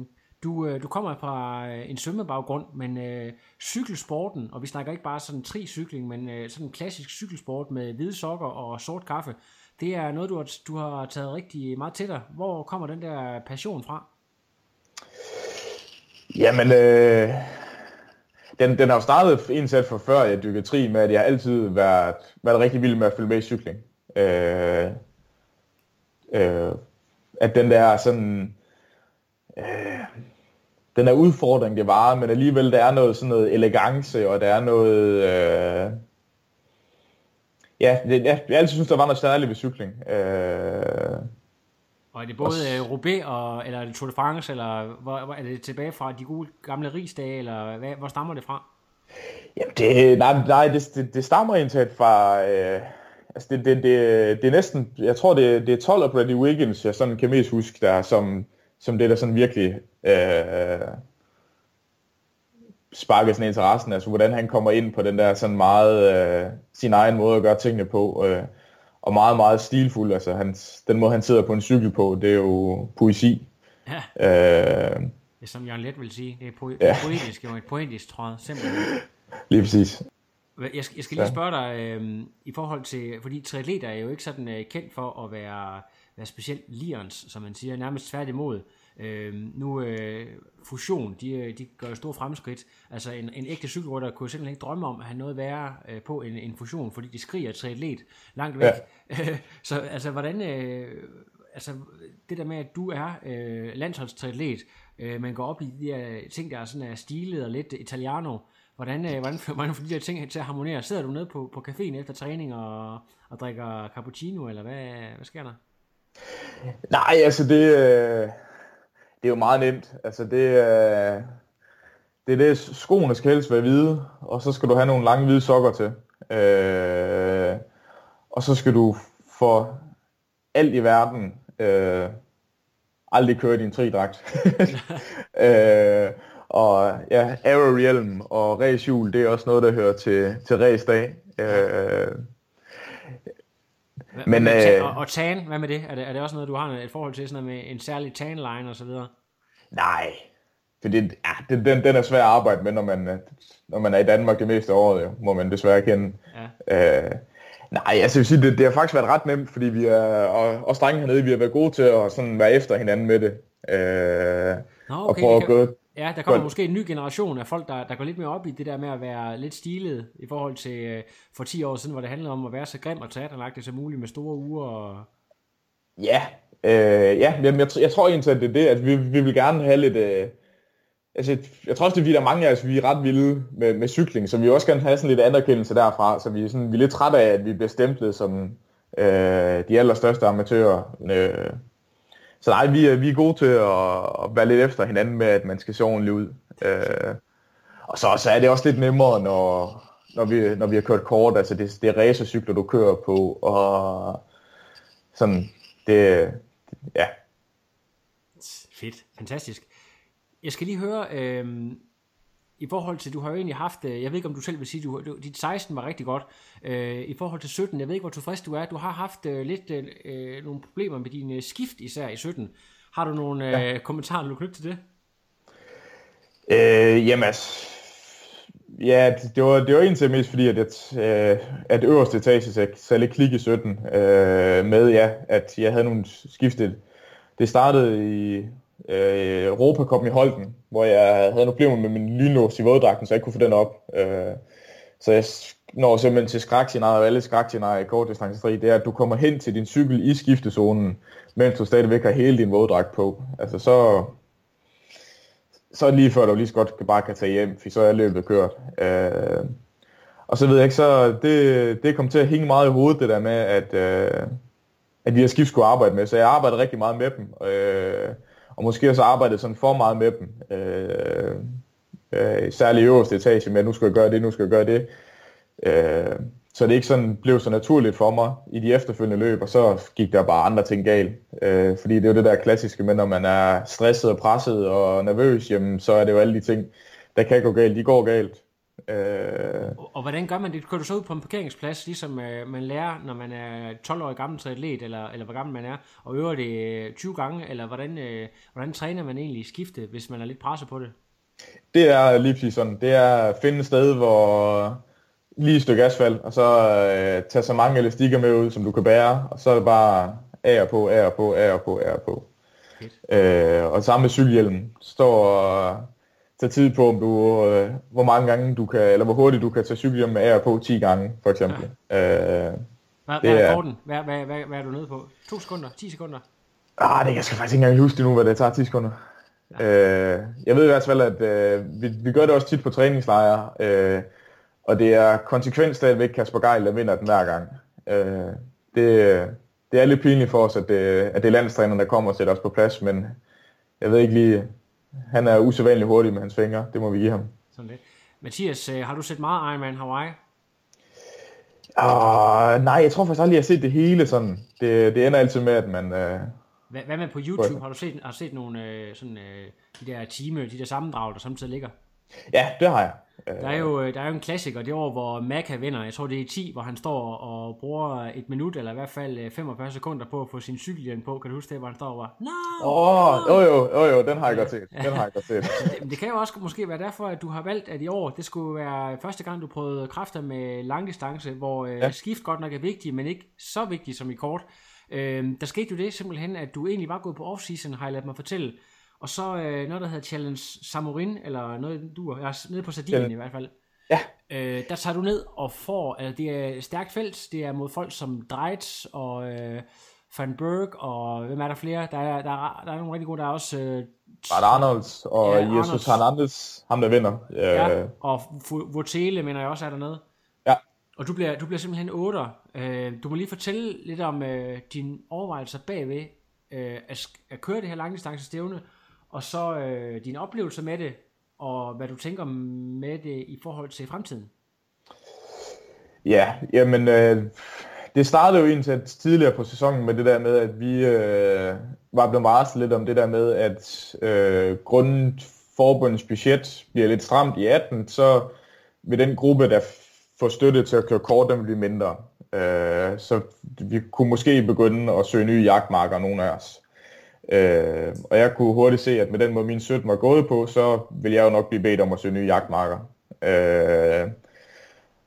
[SPEAKER 3] du, øh, du kommer fra øh, en svømmebaggrund, men øh, cykelsporten, og vi snakker ikke bare sådan tricykling, men øh, sådan en klassisk cykelsport med hvide sokker og sort kaffe, det er noget, du har, du har taget rigtig meget til dig. Hvor kommer den der passion fra?
[SPEAKER 5] Jamen, øh, den, den har jo startet indsat for før jeg dykkede tri med, at jeg har altid været, været rigtig vild med at følge med i cykling. Øh, øh, at den der sådan, øh, den der udfordring, det var, men alligevel der er noget sådan noget elegance, og der er noget, øh, ja, det, jeg, jeg altid synes, der var noget særligt ved cykling. Øh,
[SPEAKER 3] og er det både øh, Roubaix, og, eller er det Tour de France, eller hvor, er det tilbage fra de gode gamle rigsdage, eller hvad, hvor stammer det fra?
[SPEAKER 5] Jamen det, nej, nej det, det, det stammer egentlig fra, øh, altså det, det, det, det er næsten, jeg tror det, det er 12 og Brady Wiggins, jeg sådan kan mest huske der, som, som det der sådan virkelig øh, sparker sådan interessen, altså hvordan han kommer ind på den der sådan meget, øh, sin egen måde at gøre tingene på, øh, og meget, meget stilfuld, altså hans, den måde han sidder på en cykel på, det er jo poesi.
[SPEAKER 3] Ja,
[SPEAKER 5] Øh,
[SPEAKER 3] det er som Jørgen Let vil sige. Det er, po-
[SPEAKER 5] Ja.
[SPEAKER 3] poetisk, jo et poetisk tråd, simpelthen.
[SPEAKER 5] lige præcis.
[SPEAKER 3] Jeg skal, jeg skal lige spørge dig, øh, i forhold til, fordi triatleter er jo ikke sådan øh, kendt for at være være specielt lirens, som man siger, nærmest tværtimod. Øh, nu øh, fusion, de, øh, de gør store fremskridt. Altså en, en ægte cykelrytter kunne simpelthen ikke drømme om at have noget værre øh, på en, en fusion, fordi de skriger til atlet langt væk. Ja. så altså, hvordan... Øh, altså det der med, at du er øh, landsholdstriatlet, øh, man går op i de her ting, der er sådan er stilet og lidt italiano, hvordan, øh, hvordan, får de her ting til at harmonere? Sidder du nede på, på caféen efter træning og, og drikker cappuccino, eller hvad, hvad sker der?
[SPEAKER 5] Nej, altså det, øh, det er jo meget nemt. Altså det, øh, det er det, skoene skal helst være hvide, og så skal du have nogle lange hvide sokker til. Øh, og så skal du for alt i verden øh, aldrig køre din tridragt. øh, og ja, aerohjelm og racehjul, det er også noget, der hører til, til racedag. Øh,
[SPEAKER 3] men, øh, og, og tan, hvad med det? Er, det? er det også noget, du har et forhold til, sådan noget med en særlig tan-line og så videre?
[SPEAKER 5] Nej, for det, ja, det, den, den er svær at arbejde med, når man, når man er i Danmark det meste af året, jo, må man desværre kende. Ja. Øh, nej, altså jeg vil sige, det, det har faktisk været ret nemt, fordi vi er, og, og drenge hernede, vi har været gode til at sådan være efter hinanden med det. Øh,
[SPEAKER 3] Nå, okay, og prøve at gå, Ja, der kommer godt. måske en ny generation af folk, der, der går lidt mere op i det der med at være lidt stilet i forhold til øh, for 10 år siden, hvor det handlede om at være så grim og teaterlagtig som muligt med store uger. Og...
[SPEAKER 5] Ja, øh, ja jeg, jeg, jeg tror egentlig, at det er det, at vi, vi vil gerne have lidt... Øh, altså, jeg tror også, det er, der er mange af os, vi er ret vilde med, med cykling, så vi vil også gerne have sådan lidt anerkendelse derfra, så vi er, sådan, vi er lidt trætte af, at vi bliver stemplet som øh, de allerstørste amatører. Øh, så nej, vi er, vi er gode til at, at være lidt efter hinanden med, at man skal se ordentligt ud. Øh, og så, så er det også lidt nemmere, når, når, vi, når vi har kørt kort. Altså det, det er racercykler, du kører på, og sådan, det, ja.
[SPEAKER 3] Fedt, fantastisk. Jeg skal lige høre, øh, i forhold til, du har jo egentlig haft, øh, jeg ved ikke om du selv vil sige, du, du dit 16 var rigtig godt, øh, i forhold til 17, jeg ved ikke hvor tilfreds du er, du har haft øh, lidt øh, nogle problemer med dine øh, skift især i 17. Har du nogle øh, ja. kommentarer, du kan til det?
[SPEAKER 5] Øh, jamen altså, ja, det var, det var egentlig mest fordi, at, at, øh, at øverste etage så lidt klik i 17 øh, med, ja, at jeg havde nogle skiftet. Det startede i, øh, Europa kom i Holden, hvor jeg havde nogle problemer med min lynlås i våddragten, så jeg ikke kunne få den op. Øh, så jeg når simpelthen til skrækscenariet, og alle skrækscenarier i kort kortdistancefri, det er, at du kommer hen til din cykel i skiftezonen, mens du stadigvæk har hele din våddragt på. Altså så, så lige før, du lige så godt bare kan tage hjem, for så er løbet kørt. Øh, og så ved jeg ikke, så det, det kom til at hænge meget i hovedet, det der med, at, øh, at vi har skift skulle arbejde med. Så jeg arbejdede rigtig meget med dem. Øh, og måske også arbejdet sådan for meget med dem. Øh, øh, særligt i øverste etage med, at nu skal jeg gøre det, nu skal jeg gøre det. Øh, så det ikke sådan blev så naturligt for mig i de efterfølgende løb, og så gik der bare andre ting galt. Øh, fordi det er jo det der klassiske med, når man er stresset og presset og nervøs, jamen, så er det jo alle de ting, der kan gå galt, de går galt.
[SPEAKER 3] Øh... Og, hvordan gør man det? Kører du så ud på en parkeringsplads, ligesom øh, man lærer, når man er 12 år gammel atlet, eller, eller hvor gammel man er, og øver det 20 gange, eller hvordan, øh, hvordan træner man egentlig skifte, hvis man er lidt presset på det?
[SPEAKER 5] Det er lige præcis sådan. Det er at finde et sted, hvor lige et stykke asfalt, og så øh, tage så mange elastikker med ud, som du kan bære, og så er det bare af og på, af og på, af og på, af og på. Øh, og sammen med cykelhjelmen. Står tage tid på, om du, øh, hvor mange gange du kan, eller hvor hurtigt du kan tage cykelhjelm med og på 10 gange, for eksempel. Ja. Øh,
[SPEAKER 3] hvad, hvad er rekorden? Hvad, hvad, hvad, hvad er du nede på? 2 sekunder? 10 sekunder?
[SPEAKER 5] Ah, det, jeg skal faktisk ikke engang huske nu, hvad det tager 10 sekunder. Ja. Øh, jeg ved i hvert fald, at øh, vi, vi gør det også tit på træningslejre, øh, og det er konsekvent stadigvæk Kasper Geil, der vinder den hver gang. Øh, det, det er lidt pinligt for os, at det, at det er landstræneren, der kommer og sætter os på plads, men jeg ved ikke lige, han er usædvanligt hurtig med hans fingre, det må vi give ham. Sådan
[SPEAKER 3] det. Mathias, øh, har du set meget Ironman Hawaii?
[SPEAKER 5] Uh, nej, jeg tror faktisk aldrig, jeg har set det hele sådan. Det, det ender altid med, at man... Uh,
[SPEAKER 3] hvad, hvad med på YouTube? Har du set, har du set nogle uh, sådan, uh, de der timer, de der sammendrag, der samtidig ligger?
[SPEAKER 5] Ja, det har jeg.
[SPEAKER 3] Der er jo, øh, der er jo en klassiker, det år, hvor Maka vinder. Jeg tror, det er i 10, hvor han står og bruger et minut, eller i hvert fald øh, 45 sekunder på at få sin cykelhjelm på. Kan du huske det, hvor han står og var, no!
[SPEAKER 5] Åh, oh, jo, jo, jo, jo, den har jeg godt set. Den har jeg godt set.
[SPEAKER 3] Men det kan jo også måske være derfor, at du har valgt, at i år, det skulle være første gang, du prøvede kræfter med langdistance, hvor øh,
[SPEAKER 5] Ja.
[SPEAKER 3] skift godt nok er vigtigt, men ikke så vigtigt som i kort. Øh, der skete jo det simpelthen, at du egentlig var gået på off-season, har jeg ladet mig fortælle. Og så øh, noget, der hedder Challenge Samorin, eller noget, du er nede på Sardinien
[SPEAKER 5] Challenge-
[SPEAKER 3] i hvert fald.
[SPEAKER 5] Ja.
[SPEAKER 3] Øh, der tager du ned og får, altså det er stærkt felt, det er mod folk som Dreitz og øh, Van Berg, og hvem er der flere? Der er, der er, der er nogle rigtig gode, der er også øh,
[SPEAKER 5] Bart Arnolds og
[SPEAKER 3] Ja,
[SPEAKER 5] ja, Jesus
[SPEAKER 3] Arnolds.
[SPEAKER 5] Hernandez, ham der vinder.
[SPEAKER 3] Ja,
[SPEAKER 5] Øh,
[SPEAKER 3] og Fu- Votele, mener jeg også er dernede.
[SPEAKER 5] Ja.
[SPEAKER 3] Og du bliver, du bliver simpelthen 8. Øh, du må lige fortælle lidt om øh, dine overvejelser bagved øh, at, at køre det her langdistance stævne, og så øh, dine oplevelser med det, og hvad du tænker med det i forhold til fremtiden.
[SPEAKER 5] Ja, jamen, øh, det startede jo egentlig tidligere på sæsonen med det der med, at vi øh, var blevet varslet lidt om det der med, at øh, grundet forbundets budget bliver lidt stramt i 18, så vil den gruppe, der får støtte til at køre kort, den blive mindre. Øh, så vi kunne måske begynde at søge nye jagtmarker, nogle af os. Øh, og jeg kunne hurtigt se, at med den måde min 17 var gået på, så ville jeg jo nok blive bedt om at søge nye jagtmarker. Øh,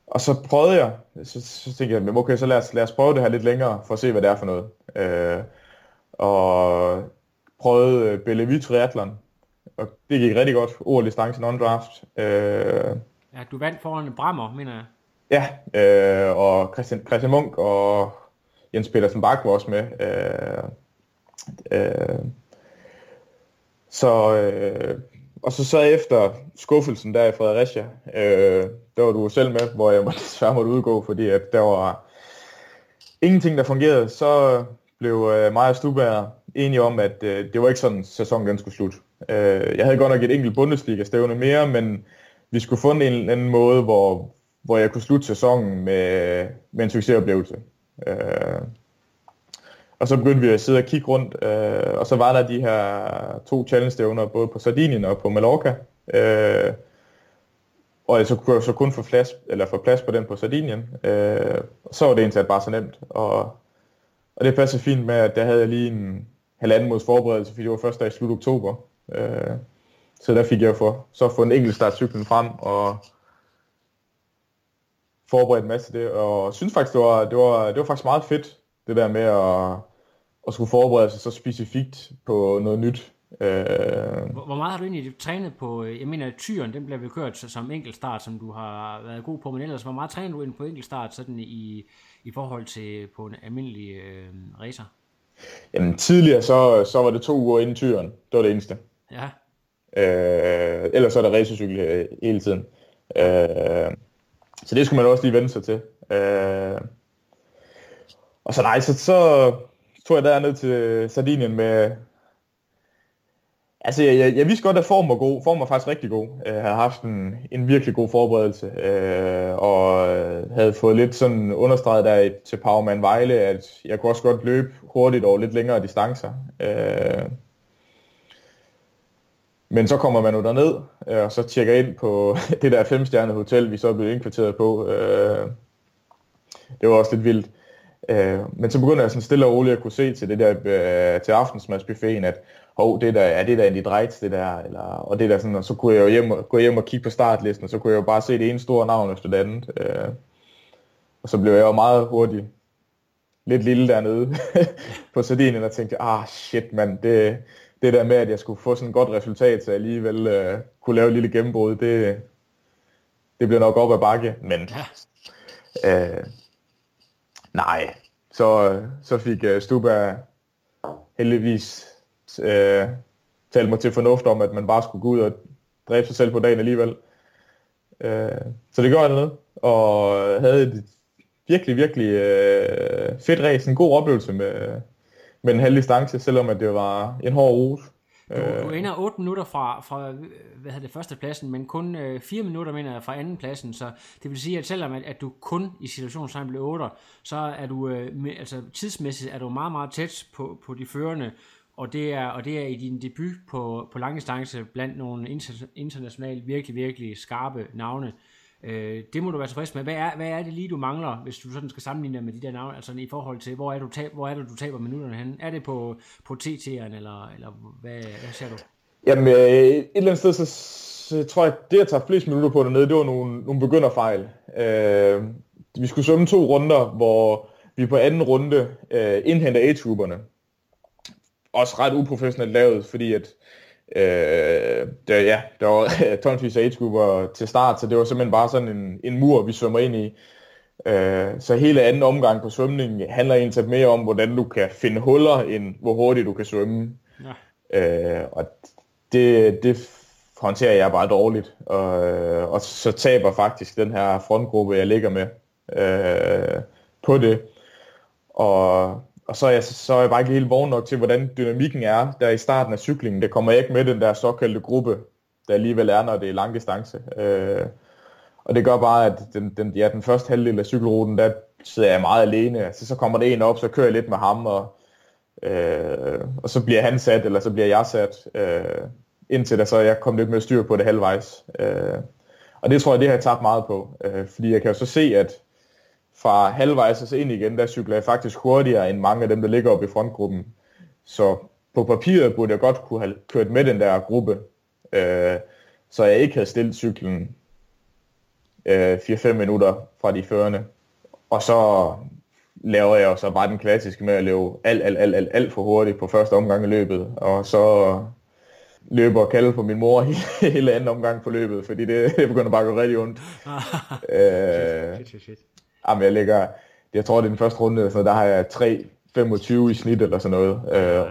[SPEAKER 5] og så prøvede jeg, så, så tænkte jeg, men okay, så lad os, lad os prøve det her lidt længere, for at se, hvad det er for noget. Øh, og prøvede øh, Bellevue Triathlon, og det gik rigtig godt, over distance non-draft. Øh,
[SPEAKER 3] Ja, du vandt foran Brammer, mener jeg.
[SPEAKER 5] ja, øh, og Christian, Christian Munk og Jens Petersen Bak var også med. Øh, øh, så, øh, og så så efter skuffelsen der i Fredericia, øh, der var du selv med, hvor jeg måtte, desværre måtte udgå, fordi at der var ingenting, der fungerede. Så blev øh, mig og enige om, at øh, det var ikke sådan, sæsonen den skulle slutte. Øh, jeg havde godt nok et enkelt Bundesliga-stævne mere, men vi skulle finde en eller anden måde, hvor, hvor jeg kunne slutte sæsonen med, med en succesoplevelse. Øh, og så begyndte vi at sidde og kigge rundt, øh, og så var der de her to challenge-stævner, både på Sardinien og på Mallorca. Øh, og så kunne jeg så kun få plads, eller få plads på den på Sardinien. Øh, og så var det egentlig bare så nemt. Og, og det passede fint med, at der havde jeg lige en halvanden måneds forberedelse, fordi det var først der i slut oktober. Øh, så der fik jeg for, så få en enkelt startcyklen frem, og forberedt en masse af det, og synes faktisk, det var, det var, det var faktisk meget fedt, det der med at, at skulle forberede sig så specifikt på noget nyt. Øh,
[SPEAKER 3] Hvor, meget har du egentlig trænet på, øh, jeg mener, tyren, den bliver vel kørt som enkeltstart, som du har været god på, men ellers, hvor meget træner du ind på enkeltstart, sådan i, i forhold til på en almindelig øh, racer?
[SPEAKER 5] jamen tidligere, så, så var det to uger inden tyren, det var det eneste.
[SPEAKER 3] Ja,
[SPEAKER 5] Øh, ellers så er der racercykel øh, hele tiden. Øh, så det skulle man også lige vende sig til. Øh, og så nej, så, så tog jeg derned til øh, Sardinien med... Altså, jeg, jeg, jeg vidste godt, at form var god. Form var faktisk rigtig god. Jeg havde haft en, en virkelig god forberedelse, øh, og øh, havde fået lidt sådan understreget der til Powerman Vejle, at jeg kunne også godt løbe hurtigt over lidt længere distancer. Øh, men så kommer man jo derned, øh, og så tjekker ind på det der femstjernede hotel, vi så blev indkvarteret på. Øh, det var også lidt vildt. Øh, men så begynder jeg sådan stille og roligt at kunne se til det der øh, til aftensmadsbuffeten, at hov, det der, er det der Andy Dreitz, det der, eller, og det der sådan, og så kunne jeg jo hjem, gå hjem og kigge på startlisten, og så kunne jeg jo bare se det ene store navn efter det andet. Øh, og så blev jeg jo meget hurtigt lidt lille dernede på Sardinien, og tænkte, ah shit mand, det, det der med, at jeg skulle få sådan et godt resultat, så jeg alligevel øh, kunne lave et lille gennembrud, det, det blev nok op ad bakke, men øh, nej, så, så fik øh, Stuba heldigvis øh, talt mig til fornuft om, at man bare skulle gå ud og dræbe sig selv på dagen alligevel. Øh, så det gjorde jeg noget, og havde et virkelig, virkelig øh, fedt race, en god oplevelse med, med en halve distance, selvom at det var en hård rute
[SPEAKER 3] du, du ender 8 minutter fra, fra øh, hvad hedder det, første pladsen, men kun øh, 4 minutter, mener jeg, fra anden pladsen, så det vil sige, at selvom at, at du kun i situationstegn blev 8, så er du, øh, med, altså tidsmæssigt er du meget, meget tæt på, på de førende, og det er, og det er i din debut på, på langdistance blandt nogle inter, internationalt virkelig, virkelig skarpe navne. Øh, Øh, det må du være tilfreds med. Hvad er, hvad er det lige, du mangler, hvis du sådan skal sammenligne med de der navne, altså i forhold til, hvor er, du tab, hvor er det, du taber minutterne hen? Er det på, på TT'eren, eller, eller hvad, hvad ser du?
[SPEAKER 5] Jamen, øh, et eller andet sted, så, så tror jeg, at det, jeg tager flest minutter på dernede, det var nogle, nogle begynderfejl. Øh, vi skulle svømme to runder, hvor vi på anden runde øh, indhenter A-tuberne. Også ret uprofessionelt lavet, fordi at øh, der, ja, der var tonsvis af A-tuber til start, så det var simpelthen bare sådan en, en mur, vi svømmer ind i. Øh, så hele anden omgang på svømning handler egentlig mere om, hvordan du kan finde huller, end hvor hurtigt du kan svømme. Ja. Øh, og det, det håndterer jeg bare dårligt, og, og så taber faktisk den her frontgruppe, jeg ligger med øh, på det. Og, og så er, jeg, så er jeg bare ikke helt vågen nok til, hvordan dynamikken er der i starten af cyklingen. Det kommer jeg ikke med den der såkaldte gruppe, der alligevel er, når det er lang distance. Øh, og det gør bare, at den, den, ja, den første halvdel af cykelruten, der sidder jeg meget alene. Så, så kommer det en op, så kører jeg lidt med ham, og, øh, og så bliver han sat, eller så bliver jeg sat. Øh, indtil der så jeg kom lidt mere styr på det halvvejs. Øh, og det tror jeg, det har jeg tabt meget på. Øh, fordi jeg kan jo så se, at fra halvvejs og så ind igen, der cykler jeg faktisk hurtigere end mange af dem, der ligger oppe i frontgruppen. Så på papiret burde jeg godt kunne have kørt med den der gruppe, øh, så jeg ikke havde stillet cyklen øh, 4-5 minutter fra de førende. Og så laver jeg så bare den klassiske med at løbe alt, alt, alt, alt, alt for hurtigt på første omgang i løbet. Og så løber og kalde på min mor hele, hele anden omgang på løbet, fordi det, det begynder bare at gå rigtig ondt. øh,
[SPEAKER 3] Shit, shit, shit.
[SPEAKER 5] Jamen, jeg ligger, jeg tror, det er den første runde, så der har jeg 3,25 i snit eller sådan noget. Øh,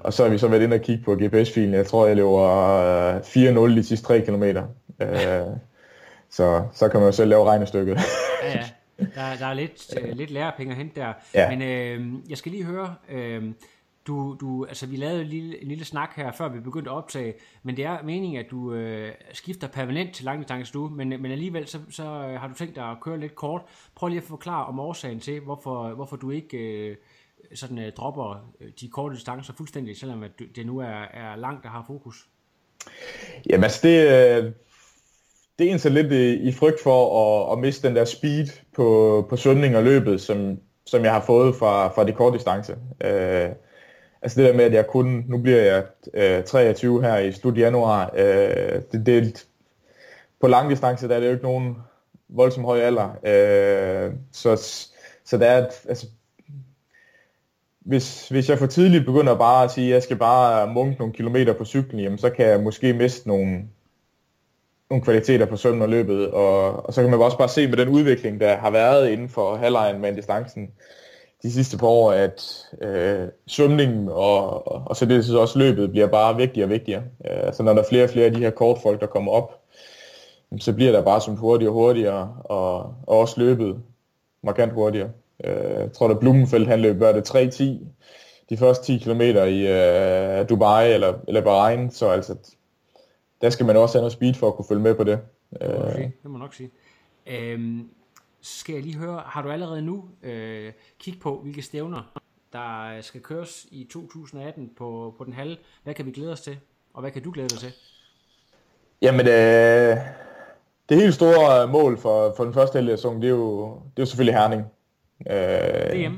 [SPEAKER 5] og så har vi så været inde og kigge på GPS-filen. Jeg tror, jeg løber 4-0 de sidste 3 km. Øh, så, så kan man jo selv lave regnestykket.
[SPEAKER 3] Ja, ja. Der, der er lidt, øh, lidt lærepenge at hente der.
[SPEAKER 5] Ja.
[SPEAKER 3] Men øh, jeg skal lige høre, øh, du, du, altså vi lavede en lille, en lille snak her, før vi begyndte at optage, men det er meningen, at du øh, skifter permanent til langdistance nu, men, men alligevel så, så øh, har du tænkt dig at køre lidt kort. Prøv lige at forklare om årsagen til, hvorfor, hvorfor du ikke øh, sådan øh, dropper øh, de korte distancer fuldstændig, selvom at det nu er, er langt der har fokus.
[SPEAKER 5] Jamen altså, det, øh, det er egentlig lidt i, i frygt for at, at miste den der speed på, på svømning og løbet, som, som jeg har fået fra, fra de korte distance. Øh, altså det der med, at jeg kun, nu bliver jeg øh, 23 her i slut januar, øh, det, det, på lang distance, der er det jo ikke nogen voldsom høj alder. Øh, så, så der er, et- altså, hvis, hvis jeg for tidligt begynder bare at sige, at jeg skal bare munke nogle kilometer på cyklen, jamen, så kan jeg måske miste nogle, nogle kvaliteter på sømmen og løbet, og, og så kan man også bare se med den udvikling, der har været inden for halvlejen med distancen de sidste par år, at øh, svømningen og, og, og så det så også løbet bliver bare vigtigere og vigtigere. Øh, så når der er flere og flere af de her kortfolk, der kommer op, så bliver der bare som hurtigere og hurtigere, og, og også løbet markant hurtigere. Øh, jeg tror, at Blumenfeldt han løb, var det 3.10 de første 10 km i øh, Dubai eller, eller Bahrain, så altså, der skal man også have noget speed for at kunne følge med på det.
[SPEAKER 3] Det
[SPEAKER 5] Øh.
[SPEAKER 3] Det må man nok sige. Øhm, så skal jeg lige høre, har du allerede nu øh, kigget på, hvilke stævner, der skal køres i 2018 på, på den halve? Hvad kan vi glæde os til? Og hvad kan du glæde dig til?
[SPEAKER 5] Jamen, øh, det helt store mål for, for den første halvdel af sæsonen, det er jo, det er jo selvfølgelig Herning. Øh,
[SPEAKER 3] DM?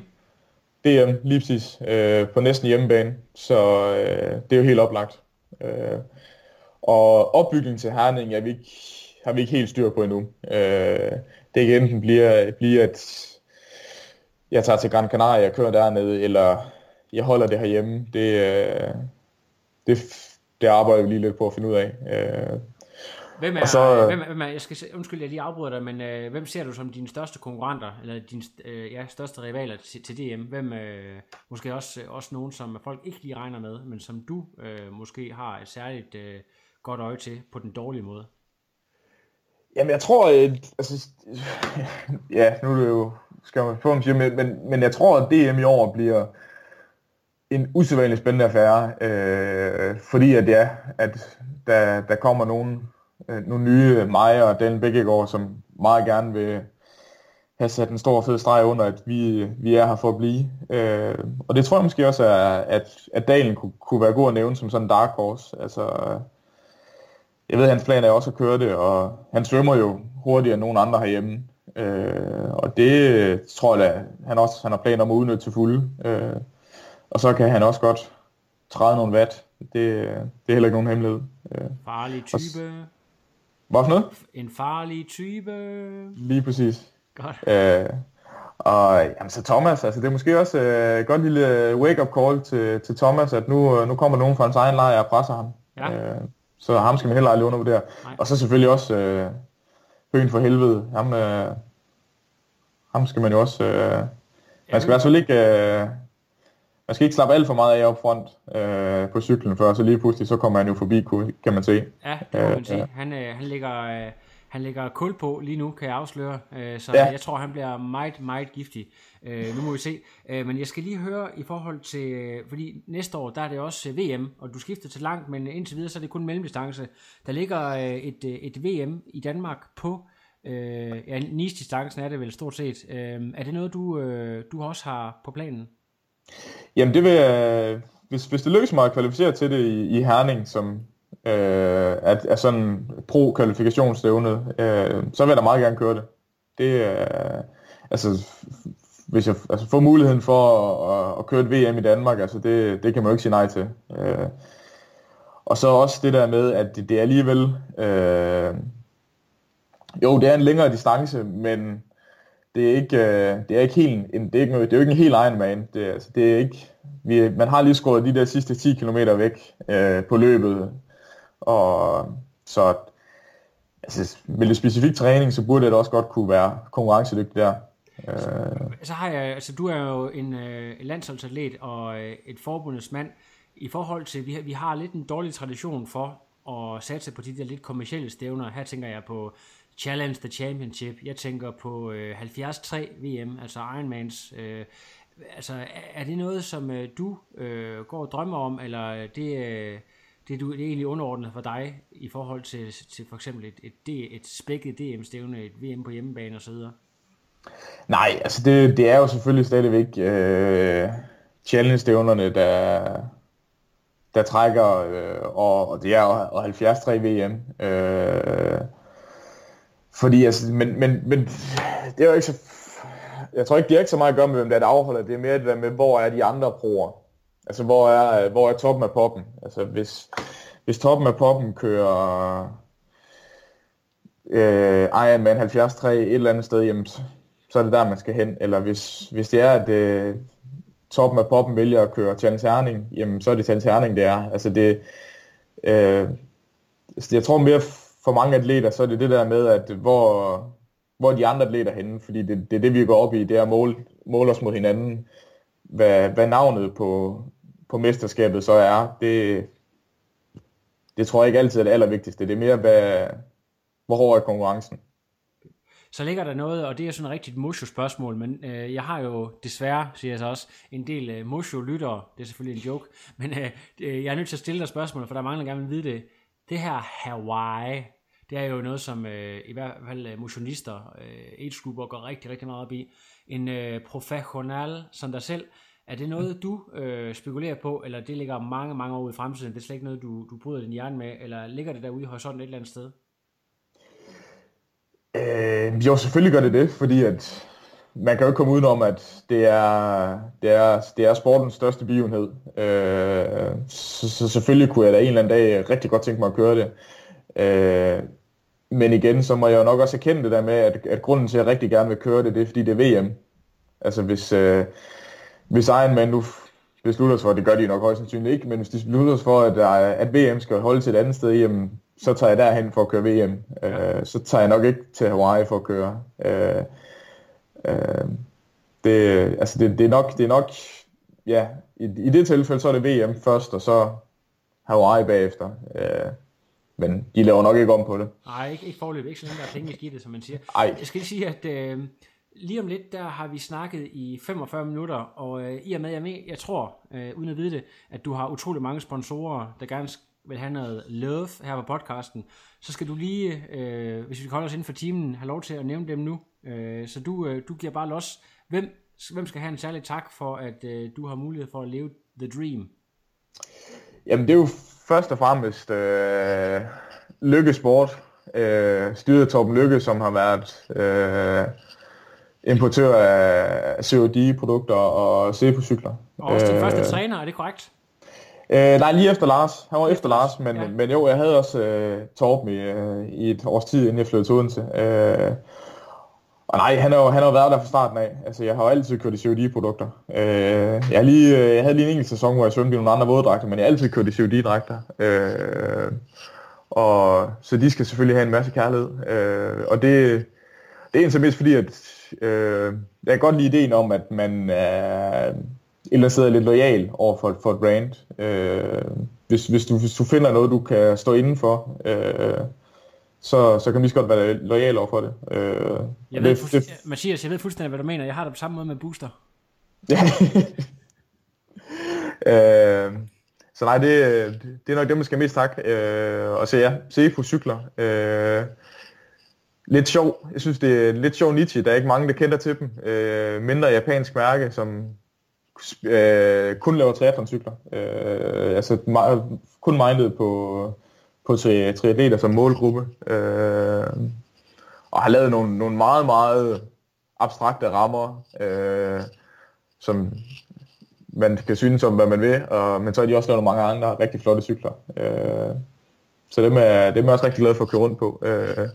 [SPEAKER 5] DM, lige præcis. Øh, på næsten hjemmebane. Så øh, det er jo helt oplagt. Øh, og opbygningen til Herning er vi ikke, har vi ikke helt styr på endnu. Øh, det kan enten blive, blive, at jeg tager til Gran Canaria og kører dernede, eller jeg holder det herhjemme. Det, øh, det, det arbejder vi lige lidt på at finde ud af. Øh,
[SPEAKER 3] Hvem er,
[SPEAKER 5] Og så-
[SPEAKER 3] hvem, hvem er, jeg skal, undskyld, jeg lige afbryder dig, men øh, hvem ser du som dine største konkurrenter, eller dine øh, ja, største rivaler til, til DM? Hvem, øh, måske også, også nogen, som folk ikke lige regner med, men som du øh, måske har et særligt øh, godt øje til på den dårlige måde?
[SPEAKER 5] Jamen, jeg tror, at, altså, ja, nu er det jo, skal man få siger, men, men, men jeg tror, at DM i år bliver en usædvanlig spændende affære, øh, fordi at ja, at der, der kommer nogle, øh, nogle nye mig og Dan Bækkegaard, som meget gerne vil have sat en stor fed streg under, at vi, vi er her for at blive. Øh, og det tror jeg måske også, er, at, at Dalen kunne, kunne være god at nævne som sådan en dark horse. Altså, jeg ved, at hans plan er også at køre det, og han svømmer jo hurtigere end nogen andre herhjemme. Øh, og det tror jeg, at han også han har planer om at udnytte til fulde. Øh, og så kan han også godt træde nogle watt. Det, det er heller ikke nogen hemmelighed. Øh,
[SPEAKER 3] Farlig type.
[SPEAKER 5] hvad for noget?
[SPEAKER 3] En farlig type.
[SPEAKER 5] Lige præcis.
[SPEAKER 3] Godt.
[SPEAKER 5] Øh, og jamen, så Thomas, altså det er måske også øh, godt lille wake-up call til, til Thomas, at nu, øh, nu kommer nogen fra hans egen lejr og presser ham.
[SPEAKER 3] Ja.
[SPEAKER 5] Øh, så ham skal man heller aldrig undervurdere.
[SPEAKER 3] Nej.
[SPEAKER 5] Og så selvfølgelig også øh, Høen for helvede. Ham, øh, ham skal man jo også... Øh, man skal i hvert fald ikke... Øh, man skal ikke slappe alt for meget af op front øh, på cyklen, før så lige pludselig så kommer han jo forbi, kan man se.
[SPEAKER 3] Ja, det må
[SPEAKER 5] Øh,
[SPEAKER 3] man sige.
[SPEAKER 5] ja.
[SPEAKER 3] Han, øh, han lægger... Øh, han lægger kul på lige nu, kan jeg afsløre. Øh, så
[SPEAKER 5] Ja.
[SPEAKER 3] jeg tror, han bliver meget, meget giftig. Øh, nu må vi se. Øh, men jeg skal lige høre i forhold til... øh, Fordi næste år, der er det også øh, VM, og du skifter til langt, men indtil videre, så er det kun mellemdistance. Der ligger øh, et, øh, et VM i Danmark på... Øh, ja, Nice-distancen er det vel stort set. Øh, er det noget, du, øh, du også har på planen?
[SPEAKER 5] Jamen det vil jeg, hvis, hvis det lykkes mig at kvalificere til det i, i Herning, som øh, er, er sådan pro-kvalifikationsstævne, øh, så vil jeg da meget gerne køre det. Det er, altså, hvis jeg altså, får muligheden for at, at køre et VM i Danmark, altså det, det kan man jo ikke sige nej til. Øh, og så også det der med, at det, det er alligevel, øh, jo det er en længere distance, men det er ikke, øh, det er ikke helt, en, det er ikke, det er jo ikke en helt Ironman. Det, altså, det er ikke, vi, man har lige skåret de der sidste 10 km væk øh, på løbet, og så altså, med lidt specifik træning, så burde det også godt kunne være konkurrencedygtigt der. Øh,
[SPEAKER 3] Så har jeg, altså du er jo en øh, landsholdsatlet og øh, et forbundets mand. I forhold til, vi har, vi har lidt en dårlig tradition for at satse på de der lidt kommercielle stævner. Her tænker jeg på Challenge the Championship. Jeg tænker på øh, 73 VM, altså Ironmans. Øh, altså, er- er det noget, som øh, du øh, går og drømmer om, eller det, øh, det, du, det er egentlig underordnet for dig i forhold til, til for eksempel et, et, D- et spækket DM-stævne, et VM på hjemmebane osv.?
[SPEAKER 5] nej, altså det, det er jo selvfølgelig stadigvæk øh, challenge-stævnerne, der, der trækker, øh, og, og det er jo 73 VM. Øh, fordi, altså, men, men, men det er jo ikke så... Jeg tror ikke, det er ikke så meget at gøre med, hvem der er, der afholder. Det er mere det der med, hvor er de andre proer. Altså, hvor er, hvor er toppen af poppen? Altså, hvis, hvis toppen af poppen kører øh, Ironman 73 et eller andet sted, jamen, så, er det der, man skal hen. Eller hvis, hvis det er, at øh, toppen af poppen vælger at køre Challenge Herning, jamen, så er det Challenge Herning, det er. Altså, det, øh, altså, jeg tror mere for mange atleter, så er det det der med, at hvor, hvor de andre atleter henne, fordi det, det er det, vi går op i, det er at måle, måle os mod hinanden. Hvad, hvad navnet på, på mesterskabet så er, det, det tror jeg ikke altid er det allervigtigste. Det er mere, hvad, hvor hård er konkurrencen.
[SPEAKER 3] Så ligger der noget, og det er sådan et rigtigt Mosho-spørgsmål, men øh, jeg har jo desværre, siger jeg så også, en del øh, Mosho-lyttere, Det er selvfølgelig en joke, men øh, øh, jeg er nødt til at stille dig spørgsmål, for der er mange, der gerne vil vide det. Det her Hawaii, det er jo noget, som øh, i hvert fald øh, motionister, øh, age går rigtig, rigtig meget op i. En øh, professional som dig selv, er det noget, du øh, spekulerer på, eller det ligger mange, mange år ude i fremtiden? Det er slet ikke noget, du, du bryder din hjerne med, eller ligger det derude i horisonten et eller andet sted?
[SPEAKER 5] Øh, jo, selvfølgelig gør det det, fordi at man kan jo ikke komme udenom, at det er, det er, det er sportens største begivenhed. Øh, så, så selvfølgelig kunne jeg da en eller anden dag rigtig godt tænke mig at køre det. Øh, men igen, så må jeg jo nok også erkende det der med, at, at grunden til, at jeg rigtig gerne vil køre det, det er, fordi det er VM. Altså hvis, øh, hvis Ironman nu beslutter sig for, det gør de nok højst sandsynligt ikke, men hvis de beslutter sig for, at, er- at VM skal holde til et andet sted, jamen, så tager jeg derhen for at køre VM. Øh, så tager jeg nok ikke til Hawaii for at køre. Øh, øh, det, altså det, det, er nok, det er nok, ja, i, i det tilfælde, så er det VM først, og så Hawaii bagefter. Øh, men de laver nok ikke om på det.
[SPEAKER 3] Nej, ikke, ikke forløb, ikke så længe der er penge i skidtet, som man siger.
[SPEAKER 5] Ej.
[SPEAKER 3] Jeg skal lige sige, at øh, lige om lidt, der har vi snakket i 45 minutter, og øh, i og med, jeg, med, jeg tror, øh, uden at vide det, at du har utrolig mange sponsorer, der gerne vil have noget love her på podcasten, så skal du lige, øh, hvis vi kan holde os inden for timen, have lov til at nævne dem nu. Øh, så du, øh, du giver bare los. Hvem, hvem skal have en særlig tak for, at øh, du har mulighed for at leve the dream?
[SPEAKER 5] Jamen det er jo først og fremmest øh, Lykke Sport, øh, styret Torben Lykke, som har været øh, importør af COD-produkter og Cepo-cykler.
[SPEAKER 3] Og også din
[SPEAKER 5] Øh,
[SPEAKER 3] første træner, er det korrekt?
[SPEAKER 5] Øh, nej, lige efter Lars. Han var efter Lars, men,
[SPEAKER 3] Ja.
[SPEAKER 5] men jo, jeg havde også øh, Torben i, øh, i et års tid, inden jeg flyttede til Odense. Øh, og nej, han har han har været der fra starten af. Altså, jeg har jo altid kørt i COD-produkter. Øh, jeg, lige, øh, jeg havde lige en enkelt sæson, hvor jeg svømte i nogle andre våddragter, men jeg har altid kørt i COD-dragter. Øh, og, så de skal selvfølgelig have en masse kærlighed. Øh, og det, det er egentlig mest fordi, at øh, jeg kan godt lide ideen om, at man er eller andet sted er lidt lojal over for, for et brand. Øh, hvis, hvis, du, hvis du finder noget, du kan stå inden for, øh, så, så kan så godt være lojal over for det. Øh,
[SPEAKER 3] Jeg ved,
[SPEAKER 5] det,
[SPEAKER 3] det, Mathias, jeg ved fuldstændig, hvad du mener. Jeg har det på samme måde med booster.
[SPEAKER 5] øh, så nej, det, det er nok det, man skal mest tak. Øh, og så ja, se på cykler. Øh, lidt sjov. Jeg synes, det er lidt sjov Nietzsche. Der er ikke mange, der kender til dem. Øh, mindre japansk mærke, som øh, kun laver triathlon-cykler. Øh, altså meget, kun mindet på, på tri- triatleter som målgruppe. Øh, og har lavet nogle, nogle meget, meget abstrakte rammer, øh, som man kan synes om, hvad man vil, og, men så har de også lavet nogle mange andre rigtig flotte cykler. Øh, så dem er, dem er jeg også rigtig glad for at køre rundt på. Øh,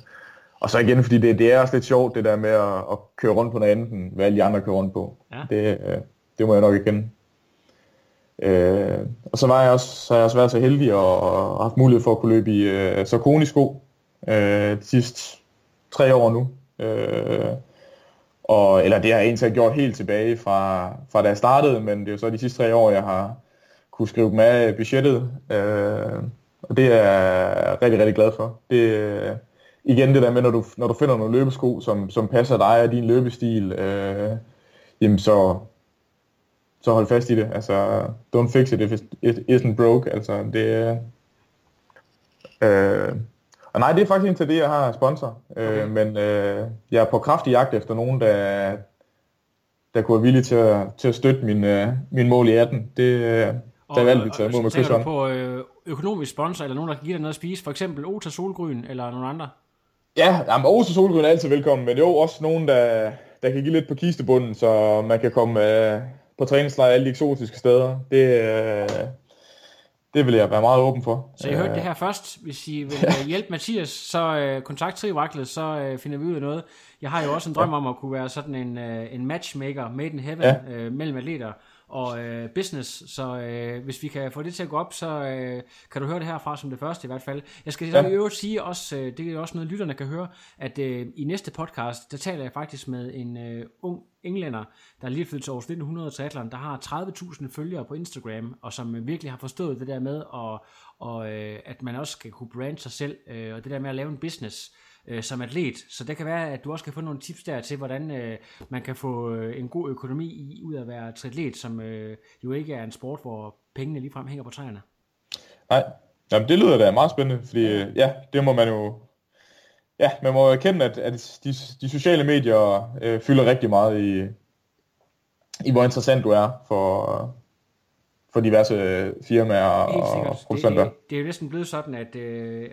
[SPEAKER 5] og så igen, fordi det, det er også lidt sjovt, det der med at, at køre rundt på noget andet, end hvad alle de andre kører rundt på.
[SPEAKER 3] Ja.
[SPEAKER 5] Det, øh, det må jeg nok ikke Øh, og så var jeg også, så har jeg også været så heldig og, og haft mulighed for at kunne løbe i øh, Saucony-sko øh, de sidste tre år nu. Øh, og, eller det har jeg egentlig gjort helt tilbage fra, fra da jeg startede, men det er jo så de sidste tre år, jeg har kunne skrive dem af budgettet. Øh, og det er jeg rigtig, rigtig glad for. Det, øh, igen det der med, når du, når du finder nogle løbesko, som, som passer dig og din løbestil, øh, jamen så, så hold fast i det. Altså, don't fix it if it isn't broke. Altså, det øh, og nej, det er faktisk indtil det, jeg har sponsor. Okay. Øh, men øh, jeg er på kraftig jagt efter nogen, der, der kunne være villige til at, til at støtte min, øh, min mål i 18. Det, øh, der er vi altid taget imod med
[SPEAKER 3] du
[SPEAKER 5] kysshånd.
[SPEAKER 3] på øh, økonomisk sponsor, eller nogen, der kan give dig noget at spise? For eksempel Ota Solgryn, eller nogen andre?
[SPEAKER 5] Ja, jamen, Aarhus og Solgrøn er altid velkommen, men jo også nogen, der, der kan give lidt på kistebunden, så man kan komme øh, på træningslejr alle de eksotiske steder. Det, øh, det vil jeg være meget åben for.
[SPEAKER 3] Så I hørte det her først. Hvis I vil øh, hjælpe Mathias, så øh, kontakt Trivaklet, så øh, finder vi ud af noget. Jeg har jo også en drøm om at kunne være sådan en, øh, en matchmaker, made in heaven,
[SPEAKER 5] Ja.
[SPEAKER 3] øh, mellem atleter og øh, business. Så øh, hvis vi kan få det til at gå op, så øh, kan du høre det herfra som det første i hvert fald. Jeg skal
[SPEAKER 5] Ja.
[SPEAKER 3] i øvrigt sige også, øh, det er også noget lytterne kan høre, at øh, i næste podcast, der taler jeg faktisk med en øh, ung englænder, der er lige flyttet til Aarhus 1900 triathlon, der har 30.000 følgere på Instagram, og som øh, virkelig har forstået det der med, at, og, øh, at man også skal kunne brande sig selv, øh, og det der med at lave en business øh, som atlet. Så det kan være, at du også kan få nogle tips der til, hvordan øh, man kan få øh, en god økonomi i, ud af at være triatlet, som øh, jo ikke er en sport, hvor pengene ligefrem hænger på træerne.
[SPEAKER 5] Nej, Jamen, det lyder da meget spændende, fordi øh, ja, det må man jo... Ja, man må erkende, at, at de, de sociale medier øh, fylder rigtig meget i, i, hvor interessant du er for, for diverse firmaer
[SPEAKER 3] Helt
[SPEAKER 5] og producenter.
[SPEAKER 3] Det, det er jo næsten blevet sådan, at øh,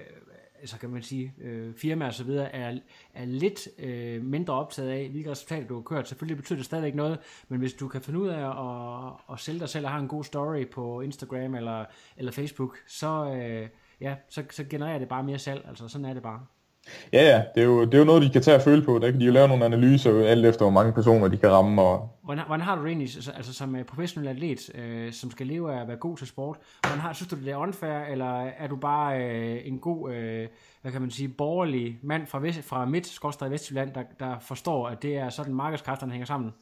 [SPEAKER 3] altså kan man sige, øh, firmaer og så videre er, er lidt øh, mindre optaget af, hvilke resultater du har kørt. Selvfølgelig betyder det stadigvæk noget, men hvis du kan finde ud af at, at sælge dig selv og har en god story på Instagram eller, eller Facebook, så, øh, ja, så, så genererer det bare mere salg. Altså sådan er det bare.
[SPEAKER 5] Ja, ja, det er, jo, det er jo noget, de kan tage at føle på. Der kan de jo lave nogle analyser, alt efter hvor mange personer de kan ramme. Og...
[SPEAKER 3] Hvordan, hvordan har du det egentlig, altså, altså som øh, professionel atlet, øh, som skal leve af at være god til sport, hvordan har, synes du det er unfair, eller er du bare øh, en god, øh, hvad kan man sige, borgerlig mand fra, vest, fra midt, skorstræk Vestjylland, der, der forstår, at det er sådan markedskræfterne hænger sammen?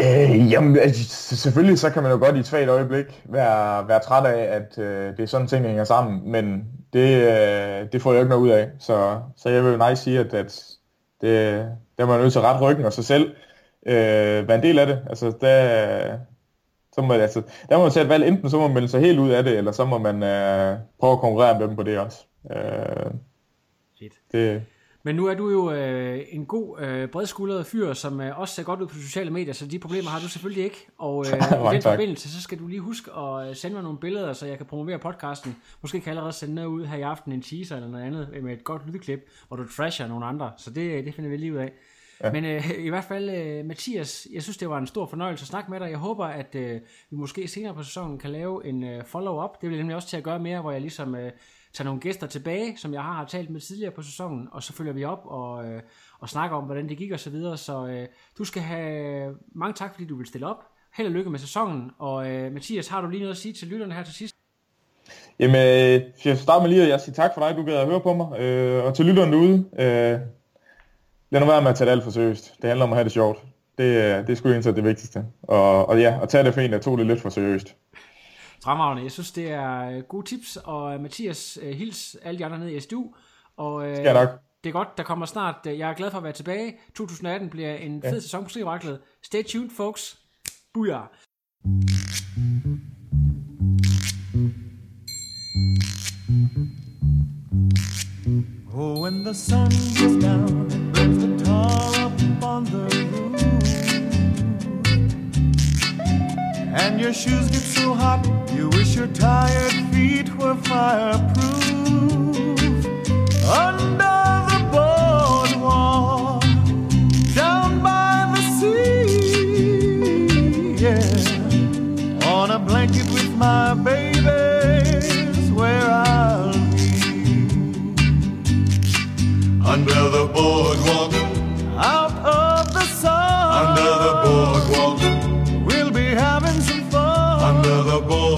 [SPEAKER 5] Øh, jamen, altså, selvfølgelig så kan man jo godt i et svagt øjeblik være, være træt af, at øh, det er sådan ting, der hænger sammen, men det, øh, det får jeg ikke noget ud af. Så, så jeg vil jo nej sige, at, at det, der er man nødt til at rette ryggen og sig selv øh, være en del af det. Altså, der, Så må, altså, der må man tage et valg, enten så må man melde sig helt ud af det, eller så må man øh, prøve at konkurrere med dem på det også. Øh,
[SPEAKER 3] Fedt.
[SPEAKER 5] det,
[SPEAKER 3] Men nu er du jo øh, en god øh, bredskuldret fyr, som øh, også ser godt ud på sociale medier, så de problemer har du selvfølgelig ikke. Og øh, i den
[SPEAKER 5] tak.
[SPEAKER 3] forbindelse, så skal du lige huske at øh, sende mig nogle billeder, så jeg kan promovere podcasten. Måske kan jeg allerede sende noget ud her i aften, en teaser eller noget andet, øh, med et godt lydklip, hvor du trasher nogle andre. Så det, det finder vi lige ud af. Ja. Men øh, i hvert fald, øh, Mathias, jeg synes, det var en stor fornøjelse at snakke med dig. Jeg håber, at øh, vi måske senere på sæsonen kan lave en øh, follow-up. Det vil jeg nemlig også til at gøre mere, hvor jeg ligesom øh, tager nogle gæster tilbage, som jeg har talt med tidligere på sæsonen, og så følger vi op og, øh, og snakker om, hvordan det gik og så videre. Så øh, du skal have mange tak, fordi du vil stille op. Held og lykke med sæsonen. Og øh, Mathias, har du lige noget at sige til lytterne her til sidst?
[SPEAKER 5] Jamen, øh, jeg starter med lige at jeg siger tak for dig, du gad at høre på mig. Øh, og til lytterne derude, øh, lad nu være med at tage det alt for seriøst. Det handler om at have det sjovt. Det, øh, det er sgu egentlig det vigtigste. Og, og ja, at tage det for en, der tog det lidt for seriøst.
[SPEAKER 3] Fremragende. Jeg synes, det er øh, gode tips, og øh, Mathias, øh, hils alle de andre nede i SDU. Og, øh,
[SPEAKER 5] nok.
[SPEAKER 3] Det er godt, der kommer snart. Jeg er glad for at være tilbage. 2018 bliver en fed sæson på Strigeraklet. Stay tuned, folks. Booyah.
[SPEAKER 6] Oh, when the sun goes down and burns the tar up on the roof, and your shoes get so hot, you wish your tired feet were fireproof. Under the boardwalk, down by the sea, yeah, on a blanket with my baby's where I'll be under the boardwalk. Fun. Under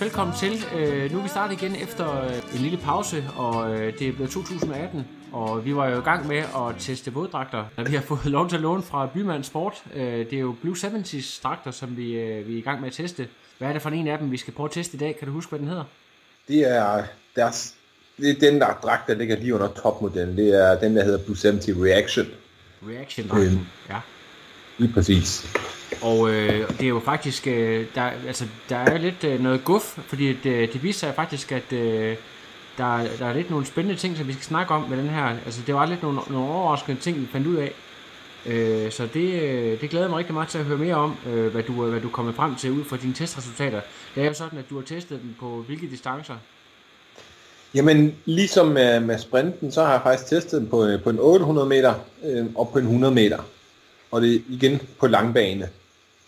[SPEAKER 3] velkommen til. Øh, nu er vi startet igen efter øh, en lille pause, og øh, det er blevet 2018, og vi var jo i gang med at teste våddragter. Da vi har fået lov til at låne fra Bymann Sport. Øh, det er jo Blue 70's dragter, som vi, øh, vi er i gang med at teste. Hvad er det for en af dem, vi skal prøve at teste i dag? Kan du huske, hvad den hedder?
[SPEAKER 7] Det er deres, det er den der dragt, der ligger lige under topmodellen. Det er den, der hedder Blue 70 Reaction.
[SPEAKER 3] Reaction-dragten,
[SPEAKER 7] Øhm.
[SPEAKER 3] ja.
[SPEAKER 7] Lige præcis.
[SPEAKER 3] Og øh, det er jo faktisk, øh, der, altså, der er lidt øh, noget guf, fordi det, det viser sig faktisk, at øh, der, der er lidt nogle spændende ting, som vi skal snakke om med den her. Altså det var lidt nogle, nogle overraskende ting, vi fandt ud af. Øh, så det, øh, det glæder mig rigtig meget til at høre mere om, øh, hvad, du, hvad du er kommet frem til ud fra dine testresultater. Det er jo sådan, at du har testet dem på hvilke distancer?
[SPEAKER 7] Jamen, ligesom med, med sprinten, så har jeg faktisk testet den på, øh, på en 800 meter øh, og på en 100 meter. Og det er igen på langbane,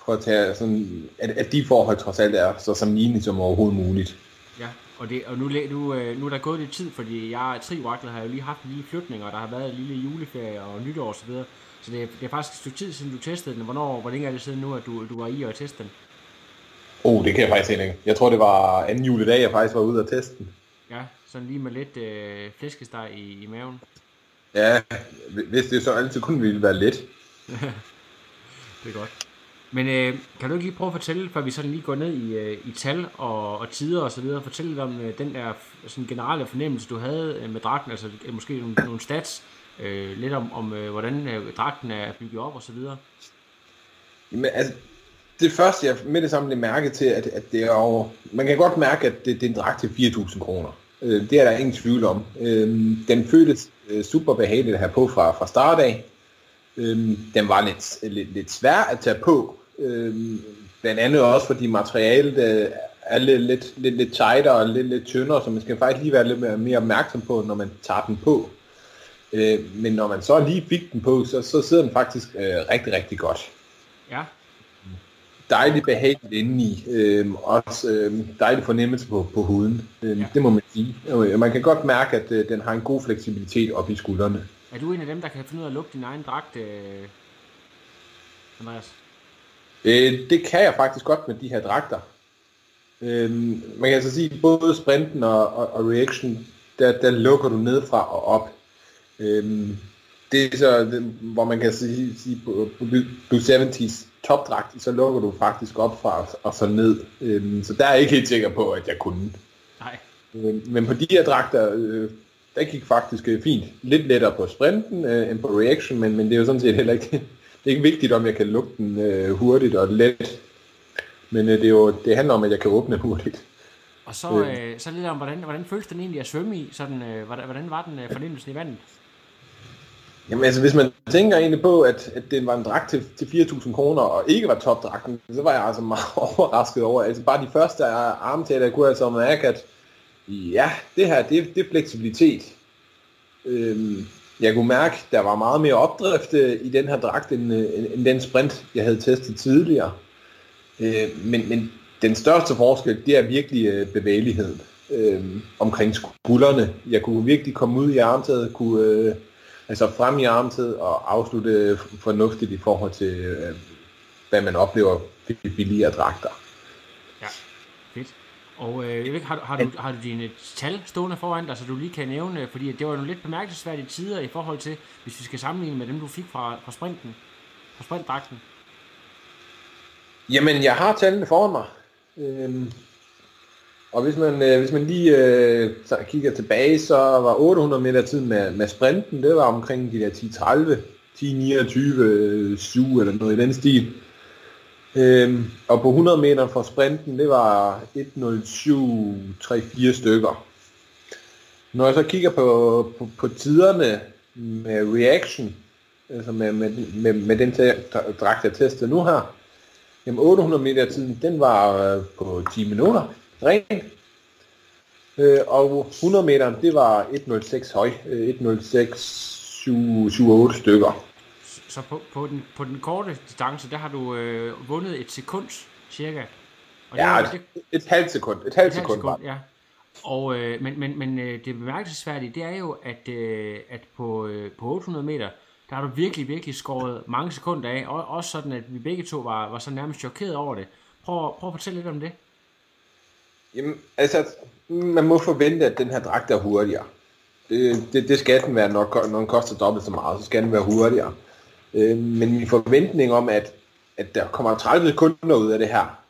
[SPEAKER 7] for at tage sådan, at, at de forhold trods alt er så sammenlignelige som overhovedet muligt.
[SPEAKER 3] Ja, og, det, og nu, nu, øh, nu er der gået lidt tid, fordi jeg er trivaklet har jo lige haft en lille flytning, og der har været en lille juleferie og nytår og så videre. Så det er, det er faktisk et stykke tid siden du testede den. Hvornår, hvor længe er det siden nu, at du, du var i at teste den?
[SPEAKER 7] Oh, det kan jeg faktisk ikke. Jeg tror, det var anden juledag, jeg faktisk var ude og teste den.
[SPEAKER 3] Ja, sådan lige med lidt øh, flæskesteg i, i maven.
[SPEAKER 7] Ja, hvis det så altid kun ville være let.
[SPEAKER 3] Det er godt. Men øh, kan du ikke lige prøve at fortælle, før vi sådan lige går ned i, øh, i tal og, og tider og så videre, fortælle lidt om øh, den der sådan generelle fornemmelse, du havde øh, med dragten, altså øh, måske nogle, nogle stats, øh, lidt om, om øh, hvordan øh, dragten er bygget op og så videre.
[SPEAKER 7] Men altså, det første, jeg med det samme blev mærke til, at, at det er jo, man kan godt mærke, at det, det er en dragt til 4.000 kroner. Øh, det er der ingen tvivl om. Øh, den føltes øh, super behageligt at have på fra, fra start af. Øh, den var lidt, lidt, lidt svær at tage på. Øh, blandt andet også, fordi materialet øh, er lidt, lidt, lidt, lidt tightere og lidt, lidt tyndere, så man skal faktisk lige være lidt mere, mere opmærksom på, når man tager den på. Øh, men når man så lige fik den på, så, så sidder den faktisk øh, rigtig, rigtig godt
[SPEAKER 3] Ja,
[SPEAKER 7] dejligt behageligt indeni. Øh, også øh, dejlig fornemmelse på, på huden. Øh, ja. Det må man sige. Øh, man kan godt mærke, at øh, den har en god fleksibilitet op i skuldrene.
[SPEAKER 3] Er du en af dem, der kan finde ud af at lugte din egen dragt, øh, Andreas?
[SPEAKER 7] Øh, det kan jeg faktisk godt med de her dragter. Øh, man kan altså sige, både sprinten og, og, og reaction, der, der lukker du nedefra og op. Øh, det er så, det, hvor man kan sige, sige på, på Blue 70's, topdragt, så lukker du faktisk op fra og så ned. Øhm, så der er jeg ikke helt sikker på, at jeg kunne.
[SPEAKER 3] Nej.
[SPEAKER 7] Øh, Men på de her dragter, øh, der gik faktisk øh, fint. Lidt lettere på sprinten øh, end på reaction, men, men det er jo sådan set heller ikke, det er ikke vigtigt, om jeg kan lukke den øh, hurtigt og let. Men øh, det, er jo, det handler om, at jeg kan åbne hurtigt.
[SPEAKER 3] Og så, øh, så lidt om, hvordan, hvordan føles den egentlig at svømme i? Sådan, øh, hvordan, hvordan var den øh, fornemmelsen i vandet?
[SPEAKER 7] Jamen altså, hvis man tænker egentlig på, at, at det var en dragt til, til 4.000 kroner, og ikke var topdragten, så var jeg altså meget overrasket over. Altså bare de første armtaler, jeg kunne have så mærke, at ja, det her, det, det er fleksibilitet. Øhm, jeg kunne mærke, der var meget mere opdrift øh, i den her dragt, end, øh, end, end den sprint, jeg havde testet tidligere. Øh, men, men den største forskel, det er virkelig øh, bevægeligheden øh, omkring skuldrene. Jeg kunne virkelig komme ud i armtaget, kunne øh, altså frem i armtaget og afslutte fornuftigt i forhold til, øh, hvad man oplever ved billigere dragter.
[SPEAKER 3] Og øh, jeg ved ikke, har, du- har, du, har du dine tal stående foran dig, så du lige kan nævne, fordi det var nogle lidt bemærkelsesværdige tider i forhold til, hvis vi skal sammenligne med dem, du fik fra, fra sprinten, fra sprintdragten.
[SPEAKER 7] Jamen, jeg har tallene foran mig. Øhm, og hvis man, øh, hvis man lige øh, kigger tilbage, så var 800 meter tid med, med sprinten, det var omkring de der 10.30, 10.29, øh, 7 eller noget i den stil. Øhm, og på 100 meter fra sprinten, det var 1.07.34 stykker. Når jeg så kigger på, på, på tiderne med reaction, altså med, med, med, med den dragt, jeg testede nu her, Jamen 800 meter tiden, den var øh, på 10 minutter, ren. Øh, og 100 meter, det var 1.06 høj, øh, 1.06.78 stykker.
[SPEAKER 3] Så på, på, den, på den korte distance, der har du øh, vundet et sekund, cirka. Og
[SPEAKER 7] Ja,
[SPEAKER 3] var-
[SPEAKER 7] et, et halvt sekund, et halvt sekund,
[SPEAKER 3] sekund,
[SPEAKER 7] var
[SPEAKER 3] ja. Og, øh, men men, men øh, det bemærkelsesværdige, det er jo, at, øh, at på, øh, på 800 meter, der har du virkelig, virkelig skåret mange sekunder af. Og, også sådan, at vi begge to var, var så nærmest chokeret over det. Prøv, prøv at fortælle lidt om det.
[SPEAKER 7] Jamen, altså, man må forvente, at den her dragt er hurtigere. Det, det, det skal den være, når, når den koster dobbelt så meget, så skal den være hurtigere. Øh, men min forventning om, at, at der kommer 30 sekunder ud af det her,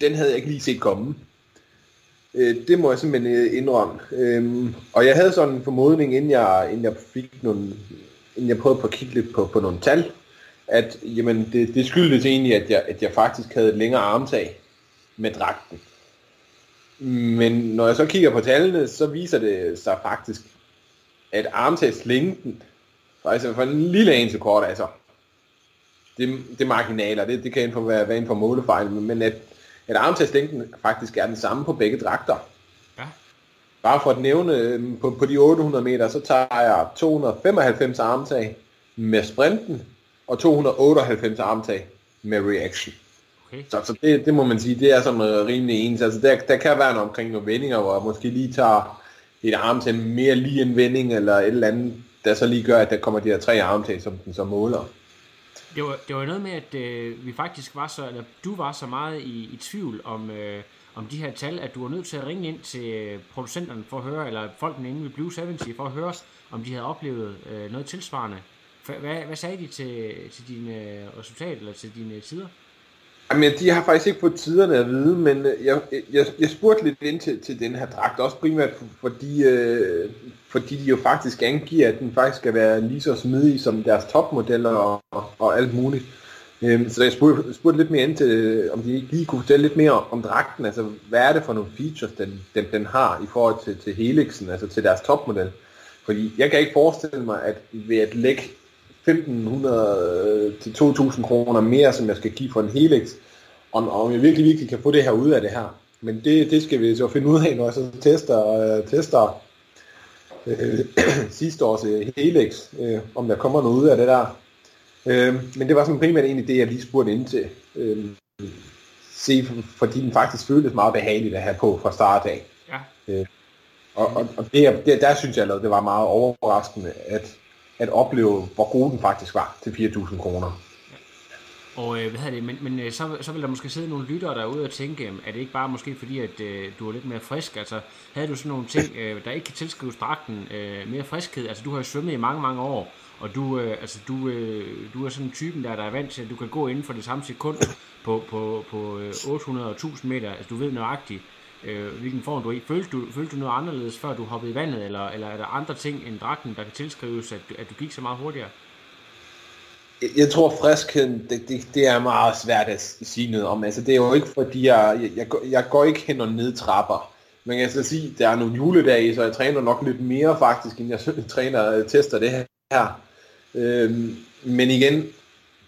[SPEAKER 7] den havde jeg ikke lige set komme. Øh, det må jeg simpelthen øh, indrømme. Øh, og jeg havde sådan en formodning, inden jeg, inden jeg fik nogle, inden jeg prøvede på at kigge lidt på, på nogle tal, at jamen, det, det skyldtes egentlig, at jeg, at jeg faktisk havde et længere armtag med dragten. Men når jeg så kigger på tallene, så viser det sig faktisk, at armtagslængden, altså for en lille en så kort, altså, det, det er marginaler, det, det kan inden for være, være inden for målefejl, men at, at armtagslængden faktisk er den samme på begge dragter.
[SPEAKER 3] Ja.
[SPEAKER 7] Bare for at nævne, øhm, på, på de 800 meter, så tager jeg 295 armtag med sprinten, og 298 armtag med reaction.
[SPEAKER 3] Okay.
[SPEAKER 7] Så, så det, det må man sige, det er øh, rimelig ens. Altså der, der kan være noget omkring nogle vendinger, hvor jeg måske lige tager et armtag mere lige en vending, eller et eller andet, der så lige gør, at der kommer de her tre armtag, som den så måler.
[SPEAKER 3] Det var, det var noget med, at øh, vi faktisk var så, eller du var så meget i, i tvivl om, øh, om de her tal, at du var nødt til at ringe ind til øh, producenterne for at høre, eller folkene inde ved Blue 70 for at høre, om de havde oplevet øh, noget tilsvarende. Hvad, hvad sagde de til, til dine øh, resultat, eller til dine tider?
[SPEAKER 7] Jamen, de har faktisk ikke fået tiderne at vide, men øh, jeg, jeg, jeg spurgte lidt ind til, til den her dragt, også primært fordi, øh, fordi de jo faktisk angiver, at den faktisk skal være lige så smidig som deres topmodeller og, og, og alt muligt. Øhm, så jeg spurgte, spurgte lidt mere ind til, øh, om de ikke lige kunne fortælle lidt mere om dragten, altså hvad er det for nogle features, den, den, den har i forhold til, til Helixen, altså til deres topmodel. Fordi jeg kan ikke forestille mig, at ved at lægge 1500 til 2000 kroner mere, som jeg skal give for en Helix, om, om jeg virkelig, virkelig kan få det her ud af det her. Men det, det skal vi så finde ud af, når jeg så tester, øh, tester øh, sidste års øh, Helix, øh, om der kommer noget ud af det der. Øh, men det var sådan primært egentlig det, jeg lige spurgte ind til. Øh, se, fordi den faktisk føltes meget behageligt at have på fra start af.
[SPEAKER 3] Ja.
[SPEAKER 7] Øh, og og, og det, er- det, der synes jeg, det var meget overraskende, at, at opleve, hvor god den faktisk var til 4.000 kroner.
[SPEAKER 3] Og øh, hvad hedder det, men, men øh, så, så vil der måske sidde nogle lyttere derude og tænke, øh, er det ikke bare måske fordi, at øh, du er lidt mere frisk? Altså, havde du sådan nogle ting, øh, der ikke kan tilskrives dragten øh, mere friskhed? Altså, du har jo svømmet i mange, mange år, og du, øh, altså, du, øh, du er sådan en typen der, der er vant til, at du kan gå inden for det samme sekund på, på, på øh, 800 og 1000 meter. Altså, du ved nøjagtigt, øh, hvilken form du er i. Følte du, følte du noget anderledes, før du hoppede i vandet, eller, eller er der andre ting end dragten, der kan tilskrives, at, du- at du gik så meget hurtigere?
[SPEAKER 7] Jeg- Jeg tror friskheden, det, det, det er meget svært at sige noget om. Altså det er jo ikke fordi, jeg, jeg, jeg, går- jeg går ikke hen og ned trapper. Men kan så sige, der er nogle juledage, så jeg træner nok lidt mere faktisk, end jeg træner øh, tester det her. Øhm, men igen,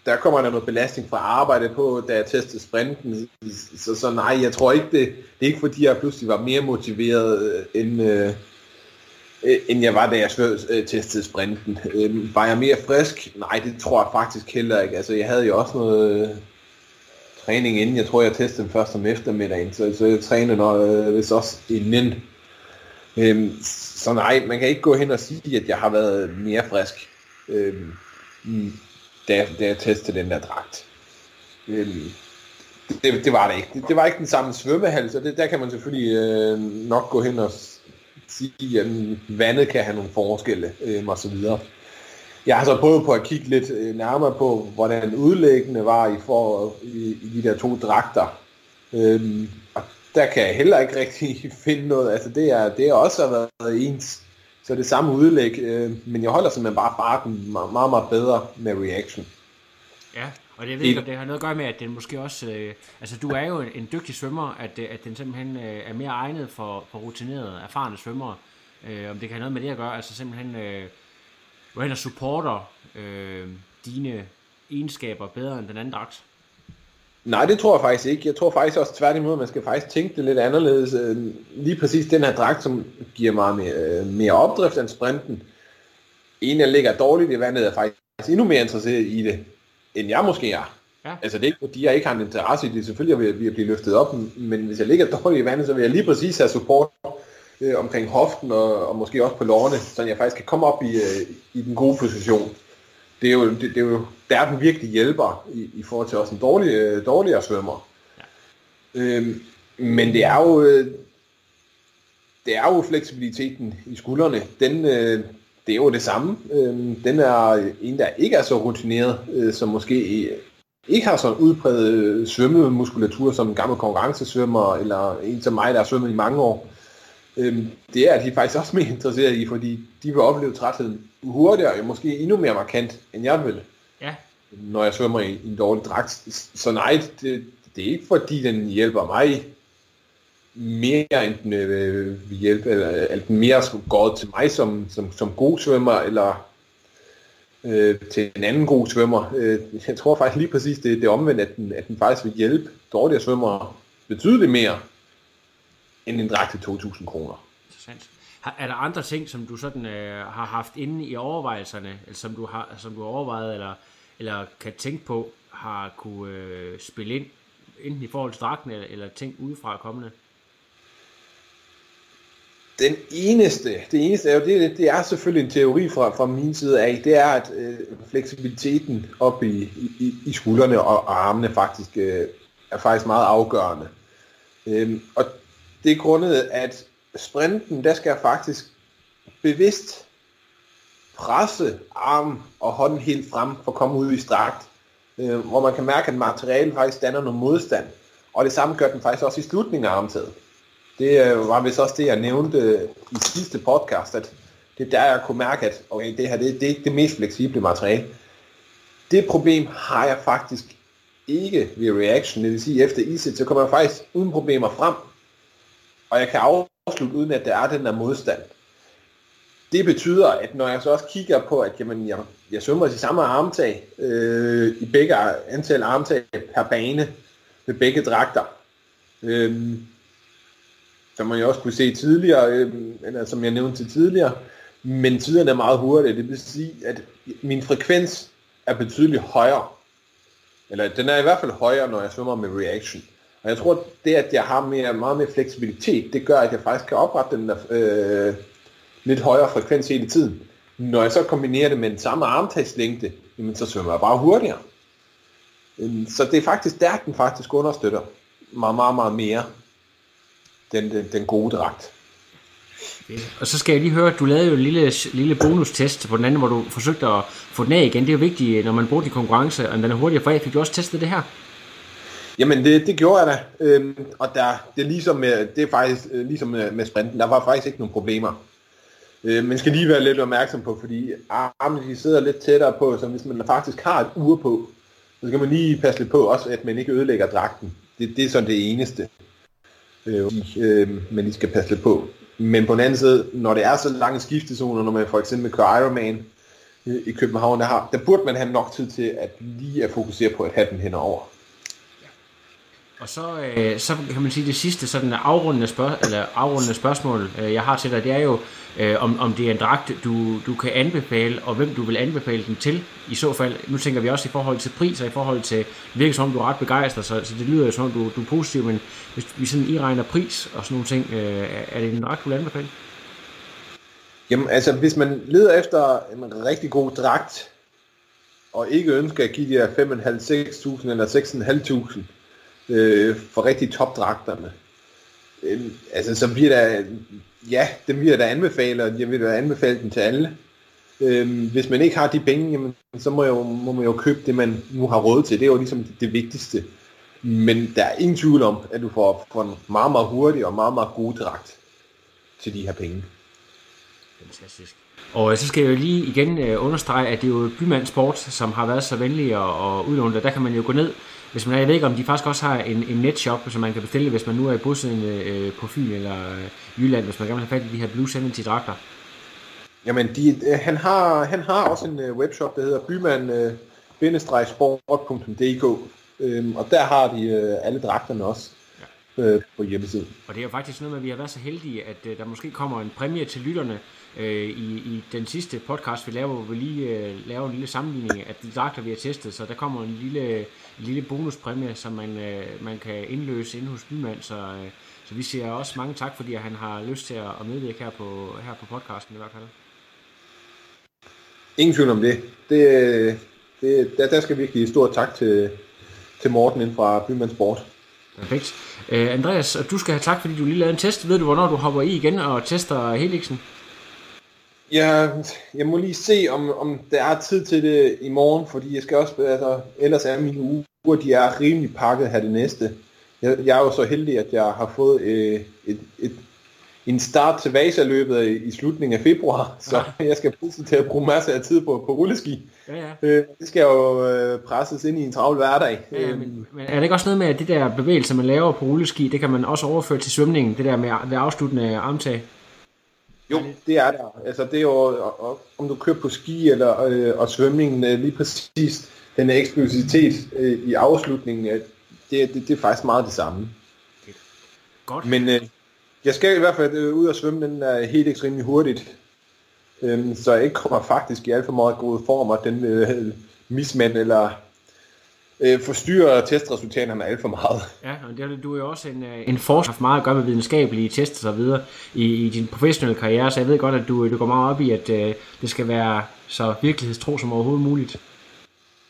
[SPEAKER 7] der kommer der noget belastning fra arbejde på, da jeg testede sprinten. Så, så nej, jeg tror ikke, det, det er ikke fordi, jeg pludselig var mere motiveret, øh, end, øh, øh, end jeg var, da jeg svø- øh, testede sprinten. Øh, var jeg mere frisk? Nej, det tror jeg faktisk heller ikke. Altså, jeg havde jo også noget øh, træning inden. Jeg tror, jeg testede den først om eftermiddagen, så, så jeg trænede når, øh, vist også inden. Øh, så nej, man kan ikke gå hen og sige, at jeg har været mere frisk, øh, mm, da, da jeg testede den der dragt. Øhm, det, det var det ikke. Det, det var ikke den samme svømmehal, så det, der kan man selvfølgelig øh, nok gå hen og sige, at vandet kan have nogle forskelle øh, og så videre. Jeg har så prøvet på at kigge lidt øh, nærmere på, hvordan udlæggende var i, for, i, i de der to dragter. Øhm, og der kan jeg heller ikke rigtig finde noget. Altså det er, det er også har været ens. Så det samme udlæg, øh, men jeg holder simpelthen bare farten meget, meget, meget bedre med reaction.
[SPEAKER 3] Ja, og det ved ikke, om det har noget at gøre med, at den måske også... Øh, altså, du er jo en, en dygtig svømmer, at, øh, at den simpelthen øh, er mere egnet for, for rutinerede, erfarne svømmere. Øh, om det kan have noget med det at gøre, altså simpelthen... Øh, du hen og supporter øh, dine egenskaber bedre end den anden dragt.
[SPEAKER 7] Nej, det tror jeg faktisk ikke. Jeg tror faktisk også tværtimod, at man skal faktisk tænke det lidt anderledes. Øh, Lige præcis den her dragt, som giver meget mere, øh, mere opdrift end sprinten. En, der ligger dårligt i vandet, er faktisk endnu mere interesseret i det, end jeg måske er.
[SPEAKER 3] Ja.
[SPEAKER 7] Altså det er ikke fordi, jeg ikke har en interesse i det. Selvfølgelig vil jeg, vil jeg blive løftet op, men hvis jeg ligger dårligt i vandet, så vil jeg lige præcis have support øh, omkring hoften og, og måske også på lårene, så jeg faktisk kan komme op i, øh, i den gode position. Det er jo, det, det er jo der den virkelig hjælper i, i forhold til også en dårlig, øh, dårligere svømmer. Ja. Øhm, men det er jo øh, det er jo fleksibiliteten i skuldrene. Den, øh, det er jo det samme. Øhm, den er en, der ikke er så rutineret, øh, som måske ikke har sådan udpræget øh, svømmemuskulatur som en gammel konkurrencesvømmer, eller en som mig, der har svømmet i mange år. Øhm, det er de faktisk også mere interesseret i, fordi de vil opleve trætheden hurtigere, og måske endnu mere markant, end jeg vil,
[SPEAKER 3] Ja,
[SPEAKER 7] når jeg svømmer i, en dårlig dragt. Så nej, det, det er ikke fordi, den hjælper mig mere, end den øh, vil hjælpe, eller, eller den mere går til mig som, som, som god svømmer, eller øh, til en anden god svømmer. Øh, jeg tror faktisk lige præcis, det, det er omvendt, at den, at den faktisk vil hjælpe dårligere svømmere betydeligt mere, end en dragt til 2.000 kroner.
[SPEAKER 3] interessant. Er der andre ting, som du sådan øh, har haft inde i overvejelserne, eller som du har, som du har overvejet, eller, eller kan tænke på, har kunne øh, spille ind, enten i forhold til dragten, eller, eller ting udefra kommende?
[SPEAKER 7] Den eneste, det eneste er jo, det, det er selvfølgelig en teori fra, fra min side af, det er, at øh, fleksibiliteten op i, i, i skuldrene og armene faktisk øh, er faktisk meget afgørende. Øhm, og det er grundet, at sprinten, der skal jeg faktisk bevidst presse arm og hånden helt frem for at komme ud i strakt, øh, hvor man kan mærke, at materialet faktisk danner noget modstand. Og det samme gør den faktisk også i slutningen af armtaget. Det øh, var vist også det, jeg nævnte øh, i sidste podcast, at det er der, jeg kunne mærke, at okay, det her det, det er ikke det mest fleksible materiale. Det problem har jeg faktisk ikke ved reaction, det vil sige efter iset, så kommer jeg faktisk uden problemer frem, og jeg kan afslutte uden at der er den der modstand. Det betyder, at når jeg så også kigger på, at jamen, jeg, jeg svømmer i samme armtag, øh, i begge antal armtag per bane, med begge dragter, øh, som man jo også kunne se tidligere, øh, eller som jeg nævnte til tidligere, men tiderne er meget hurtige. Det vil sige, at min frekvens er betydeligt højere. Eller den er i hvert fald højere, når jeg svømmer med reaction. Og jeg tror, det at jeg har mere, meget mere fleksibilitet, det gør, at jeg faktisk kan oprette den der øh, lidt højere frekvens hele tiden. Når jeg så kombinerer det med den samme armtagslængde, jamen så svømmer jeg bare hurtigere. Øhm, så det er faktisk der, den faktisk understøtter meget, meget, meget mere den, den, den gode dragt.
[SPEAKER 3] Og så skal jeg lige høre, at du lavede jo en lille, lille bonustest på den anden, hvor du forsøgte at få den af igen. Det er jo vigtigt, når man bruger de konkurrence, og den er hurtigere for af. Fik du også testet det her?
[SPEAKER 7] Jamen det, det gjorde jeg da, øhm, og der, det er ligesom med, det er faktisk øh, ligesom med, med sprinten, der var faktisk ikke nogen problemer. Øh, man skal lige være lidt opmærksom på, fordi armene de sidder lidt tættere på, så hvis man faktisk har et ur på, så skal man lige passe lidt på også, at man ikke ødelægger dragten. Det, det er sådan det eneste, øh, øh, man lige skal passe lidt på. Men på den anden side, når det er så lange skiftezoner, når man for eksempel kører Ironman øh, i København, der, har, der burde man have nok tid til at lige at fokusere på at have den henover.
[SPEAKER 3] Og så, øh, så kan man sige det sidste sådan afrundende, spørg- eller afrundende spørgsmål, øh, jeg har til dig, det er jo, øh, om, om det er en dragt, du, du kan anbefale, og hvem du vil anbefale den til, i så fald. Nu tænker vi også i forhold til pris, og i forhold til, det virker som om du er ret begejstret, så, så det lyder jo som om du, du er positiv, men hvis vi sådan i regner pris og sådan nogle ting, øh, er det en dragt, du vil anbefale?
[SPEAKER 7] Jamen altså, hvis man leder efter en rigtig god dragt, og ikke ønsker at give de her 5.500-6.000 eller 6.500 øh, for rigtig topdragterne, øh, altså så bliver der, ja, dem vil jeg da anbefale, og jeg vil da anbefale den til alle. Øh, hvis man ikke har de penge, jamen, så må, jeg jo, må man jo købe det, man nu har råd til. Det er jo ligesom det, det vigtigste. Men der er ingen tvivl om, at du får, får en meget, meget hurtig og meget, meget god dragt til de her penge.
[SPEAKER 3] Fantastisk. Og øh, så skal jeg jo lige igen øh, understrege, at det er jo Bymand Sport, som har været så venlig at, at udlåne det. Der kan man jo gå ned, hvis man er, jeg ved ikke om de faktisk også har en, en netshop, som man kan bestille, hvis man nu er bosiddende øh, på Fyn eller øh, Jylland, hvis man gerne vil have fat i de her Blue 70 dragter.
[SPEAKER 7] Jamen, de, øh, han, har, han har også en øh, webshop, der hedder byman-sport.dk, øhm, og der har de øh, alle dragterne også øh, på hjemmesiden.
[SPEAKER 3] Og det er jo faktisk noget med, at vi har været så heldige, at øh, der måske kommer en præmie til lytterne øh, i, i den sidste podcast, vi laver, hvor vi lige øh, laver en lille sammenligning af de dragter, vi har testet. Så der kommer en lille, lille bonuspræmie, som man, øh, man kan indløse inde hos Bymand. Så, øh, så vi siger også mange tak, fordi han har lyst til at, medvirke her på, her på podcasten i hvert fald.
[SPEAKER 7] Ingen tvivl om det. det, det der, der skal vi give stor tak til, til Morten inden fra Bymands Sport.
[SPEAKER 3] Perfekt. Øh, Andreas, du skal have tak, fordi du lige lavede en test. Ved du, hvornår du hopper i igen og tester Helixen?
[SPEAKER 7] Jeg, jeg må lige se, om, om der er tid til det i morgen, fordi jeg skal også, altså, ellers er mine uger, de er rimelig pakket her det næste. Jeg, jeg er jo så heldig, at jeg har fået øh, et, et, en start til Vasa-løbet i, i slutningen af februar, så jeg skal pludselig til at bruge masser af tid på, på rulleski.
[SPEAKER 3] Ja, ja.
[SPEAKER 7] Øh, det skal jo øh, presses ind i en travl hverdag.
[SPEAKER 3] Ja, ja, men, men er det ikke også noget med, at det der bevægelse, man laver på rulleski, det kan man også overføre til svømningen, det der med ved afsluttende armtag?
[SPEAKER 7] Jo, det er der. Altså det er jo, og- og- om du kører på ski eller øh, og svømningen, øh, lige præcis den eksplosivitet øh, i afslutningen, øh, det, det, det er faktisk meget det samme.
[SPEAKER 3] Godt.
[SPEAKER 7] Men øh, jeg skal i hvert fald øh, ud og svømme den er helt ekstremt hurtigt, øhm, så jeg ikke kommer faktisk i alt for meget god form, og den øh, mismand eller øh, forstyrrer testresultaterne alt for meget.
[SPEAKER 3] Ja, og det, du er jo også en, øh, en forsker, haft meget at gøre med videnskabelige tests og så videre i, i din professionelle karriere, så jeg ved godt, at du, du går meget op i, at øh, det skal være så virkelighedstro som overhovedet muligt.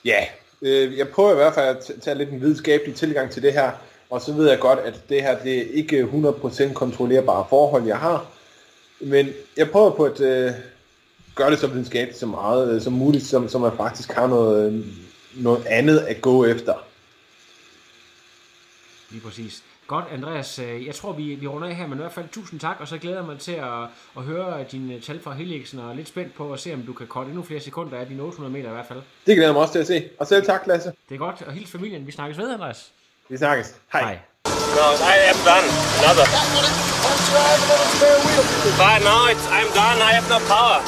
[SPEAKER 7] Ja, øh, jeg prøver i hvert fald at tage lidt en videnskabelig tilgang til det her, og så ved jeg godt, at det her det er ikke 100% kontrollerbare forhold, jeg har. Men jeg prøver på at øh, gøre det så videnskabeligt så meget øh, som muligt, som, som man faktisk har noget, øh, noget andet at gå efter.
[SPEAKER 3] Lige præcis. Godt, Andreas. øh, Jeg tror, vi, vi runder af her, men i hvert fald tusind tak, og så glæder jeg mig til at, at høre dine tal fra Helixen, og er lidt spændt på at se, om du kan korte endnu flere sekunder af dine 800 meter i hvert fald.
[SPEAKER 7] Det glæder jeg mig også til at se. Og selv tak, Lasse.
[SPEAKER 3] Det er godt, og hils familien. Vi snakkes ved, Andreas.
[SPEAKER 7] Vi snakkes. Hej.
[SPEAKER 3] Hej.
[SPEAKER 8] No, I am done. Another. But no, it's, I'm done. I have no power.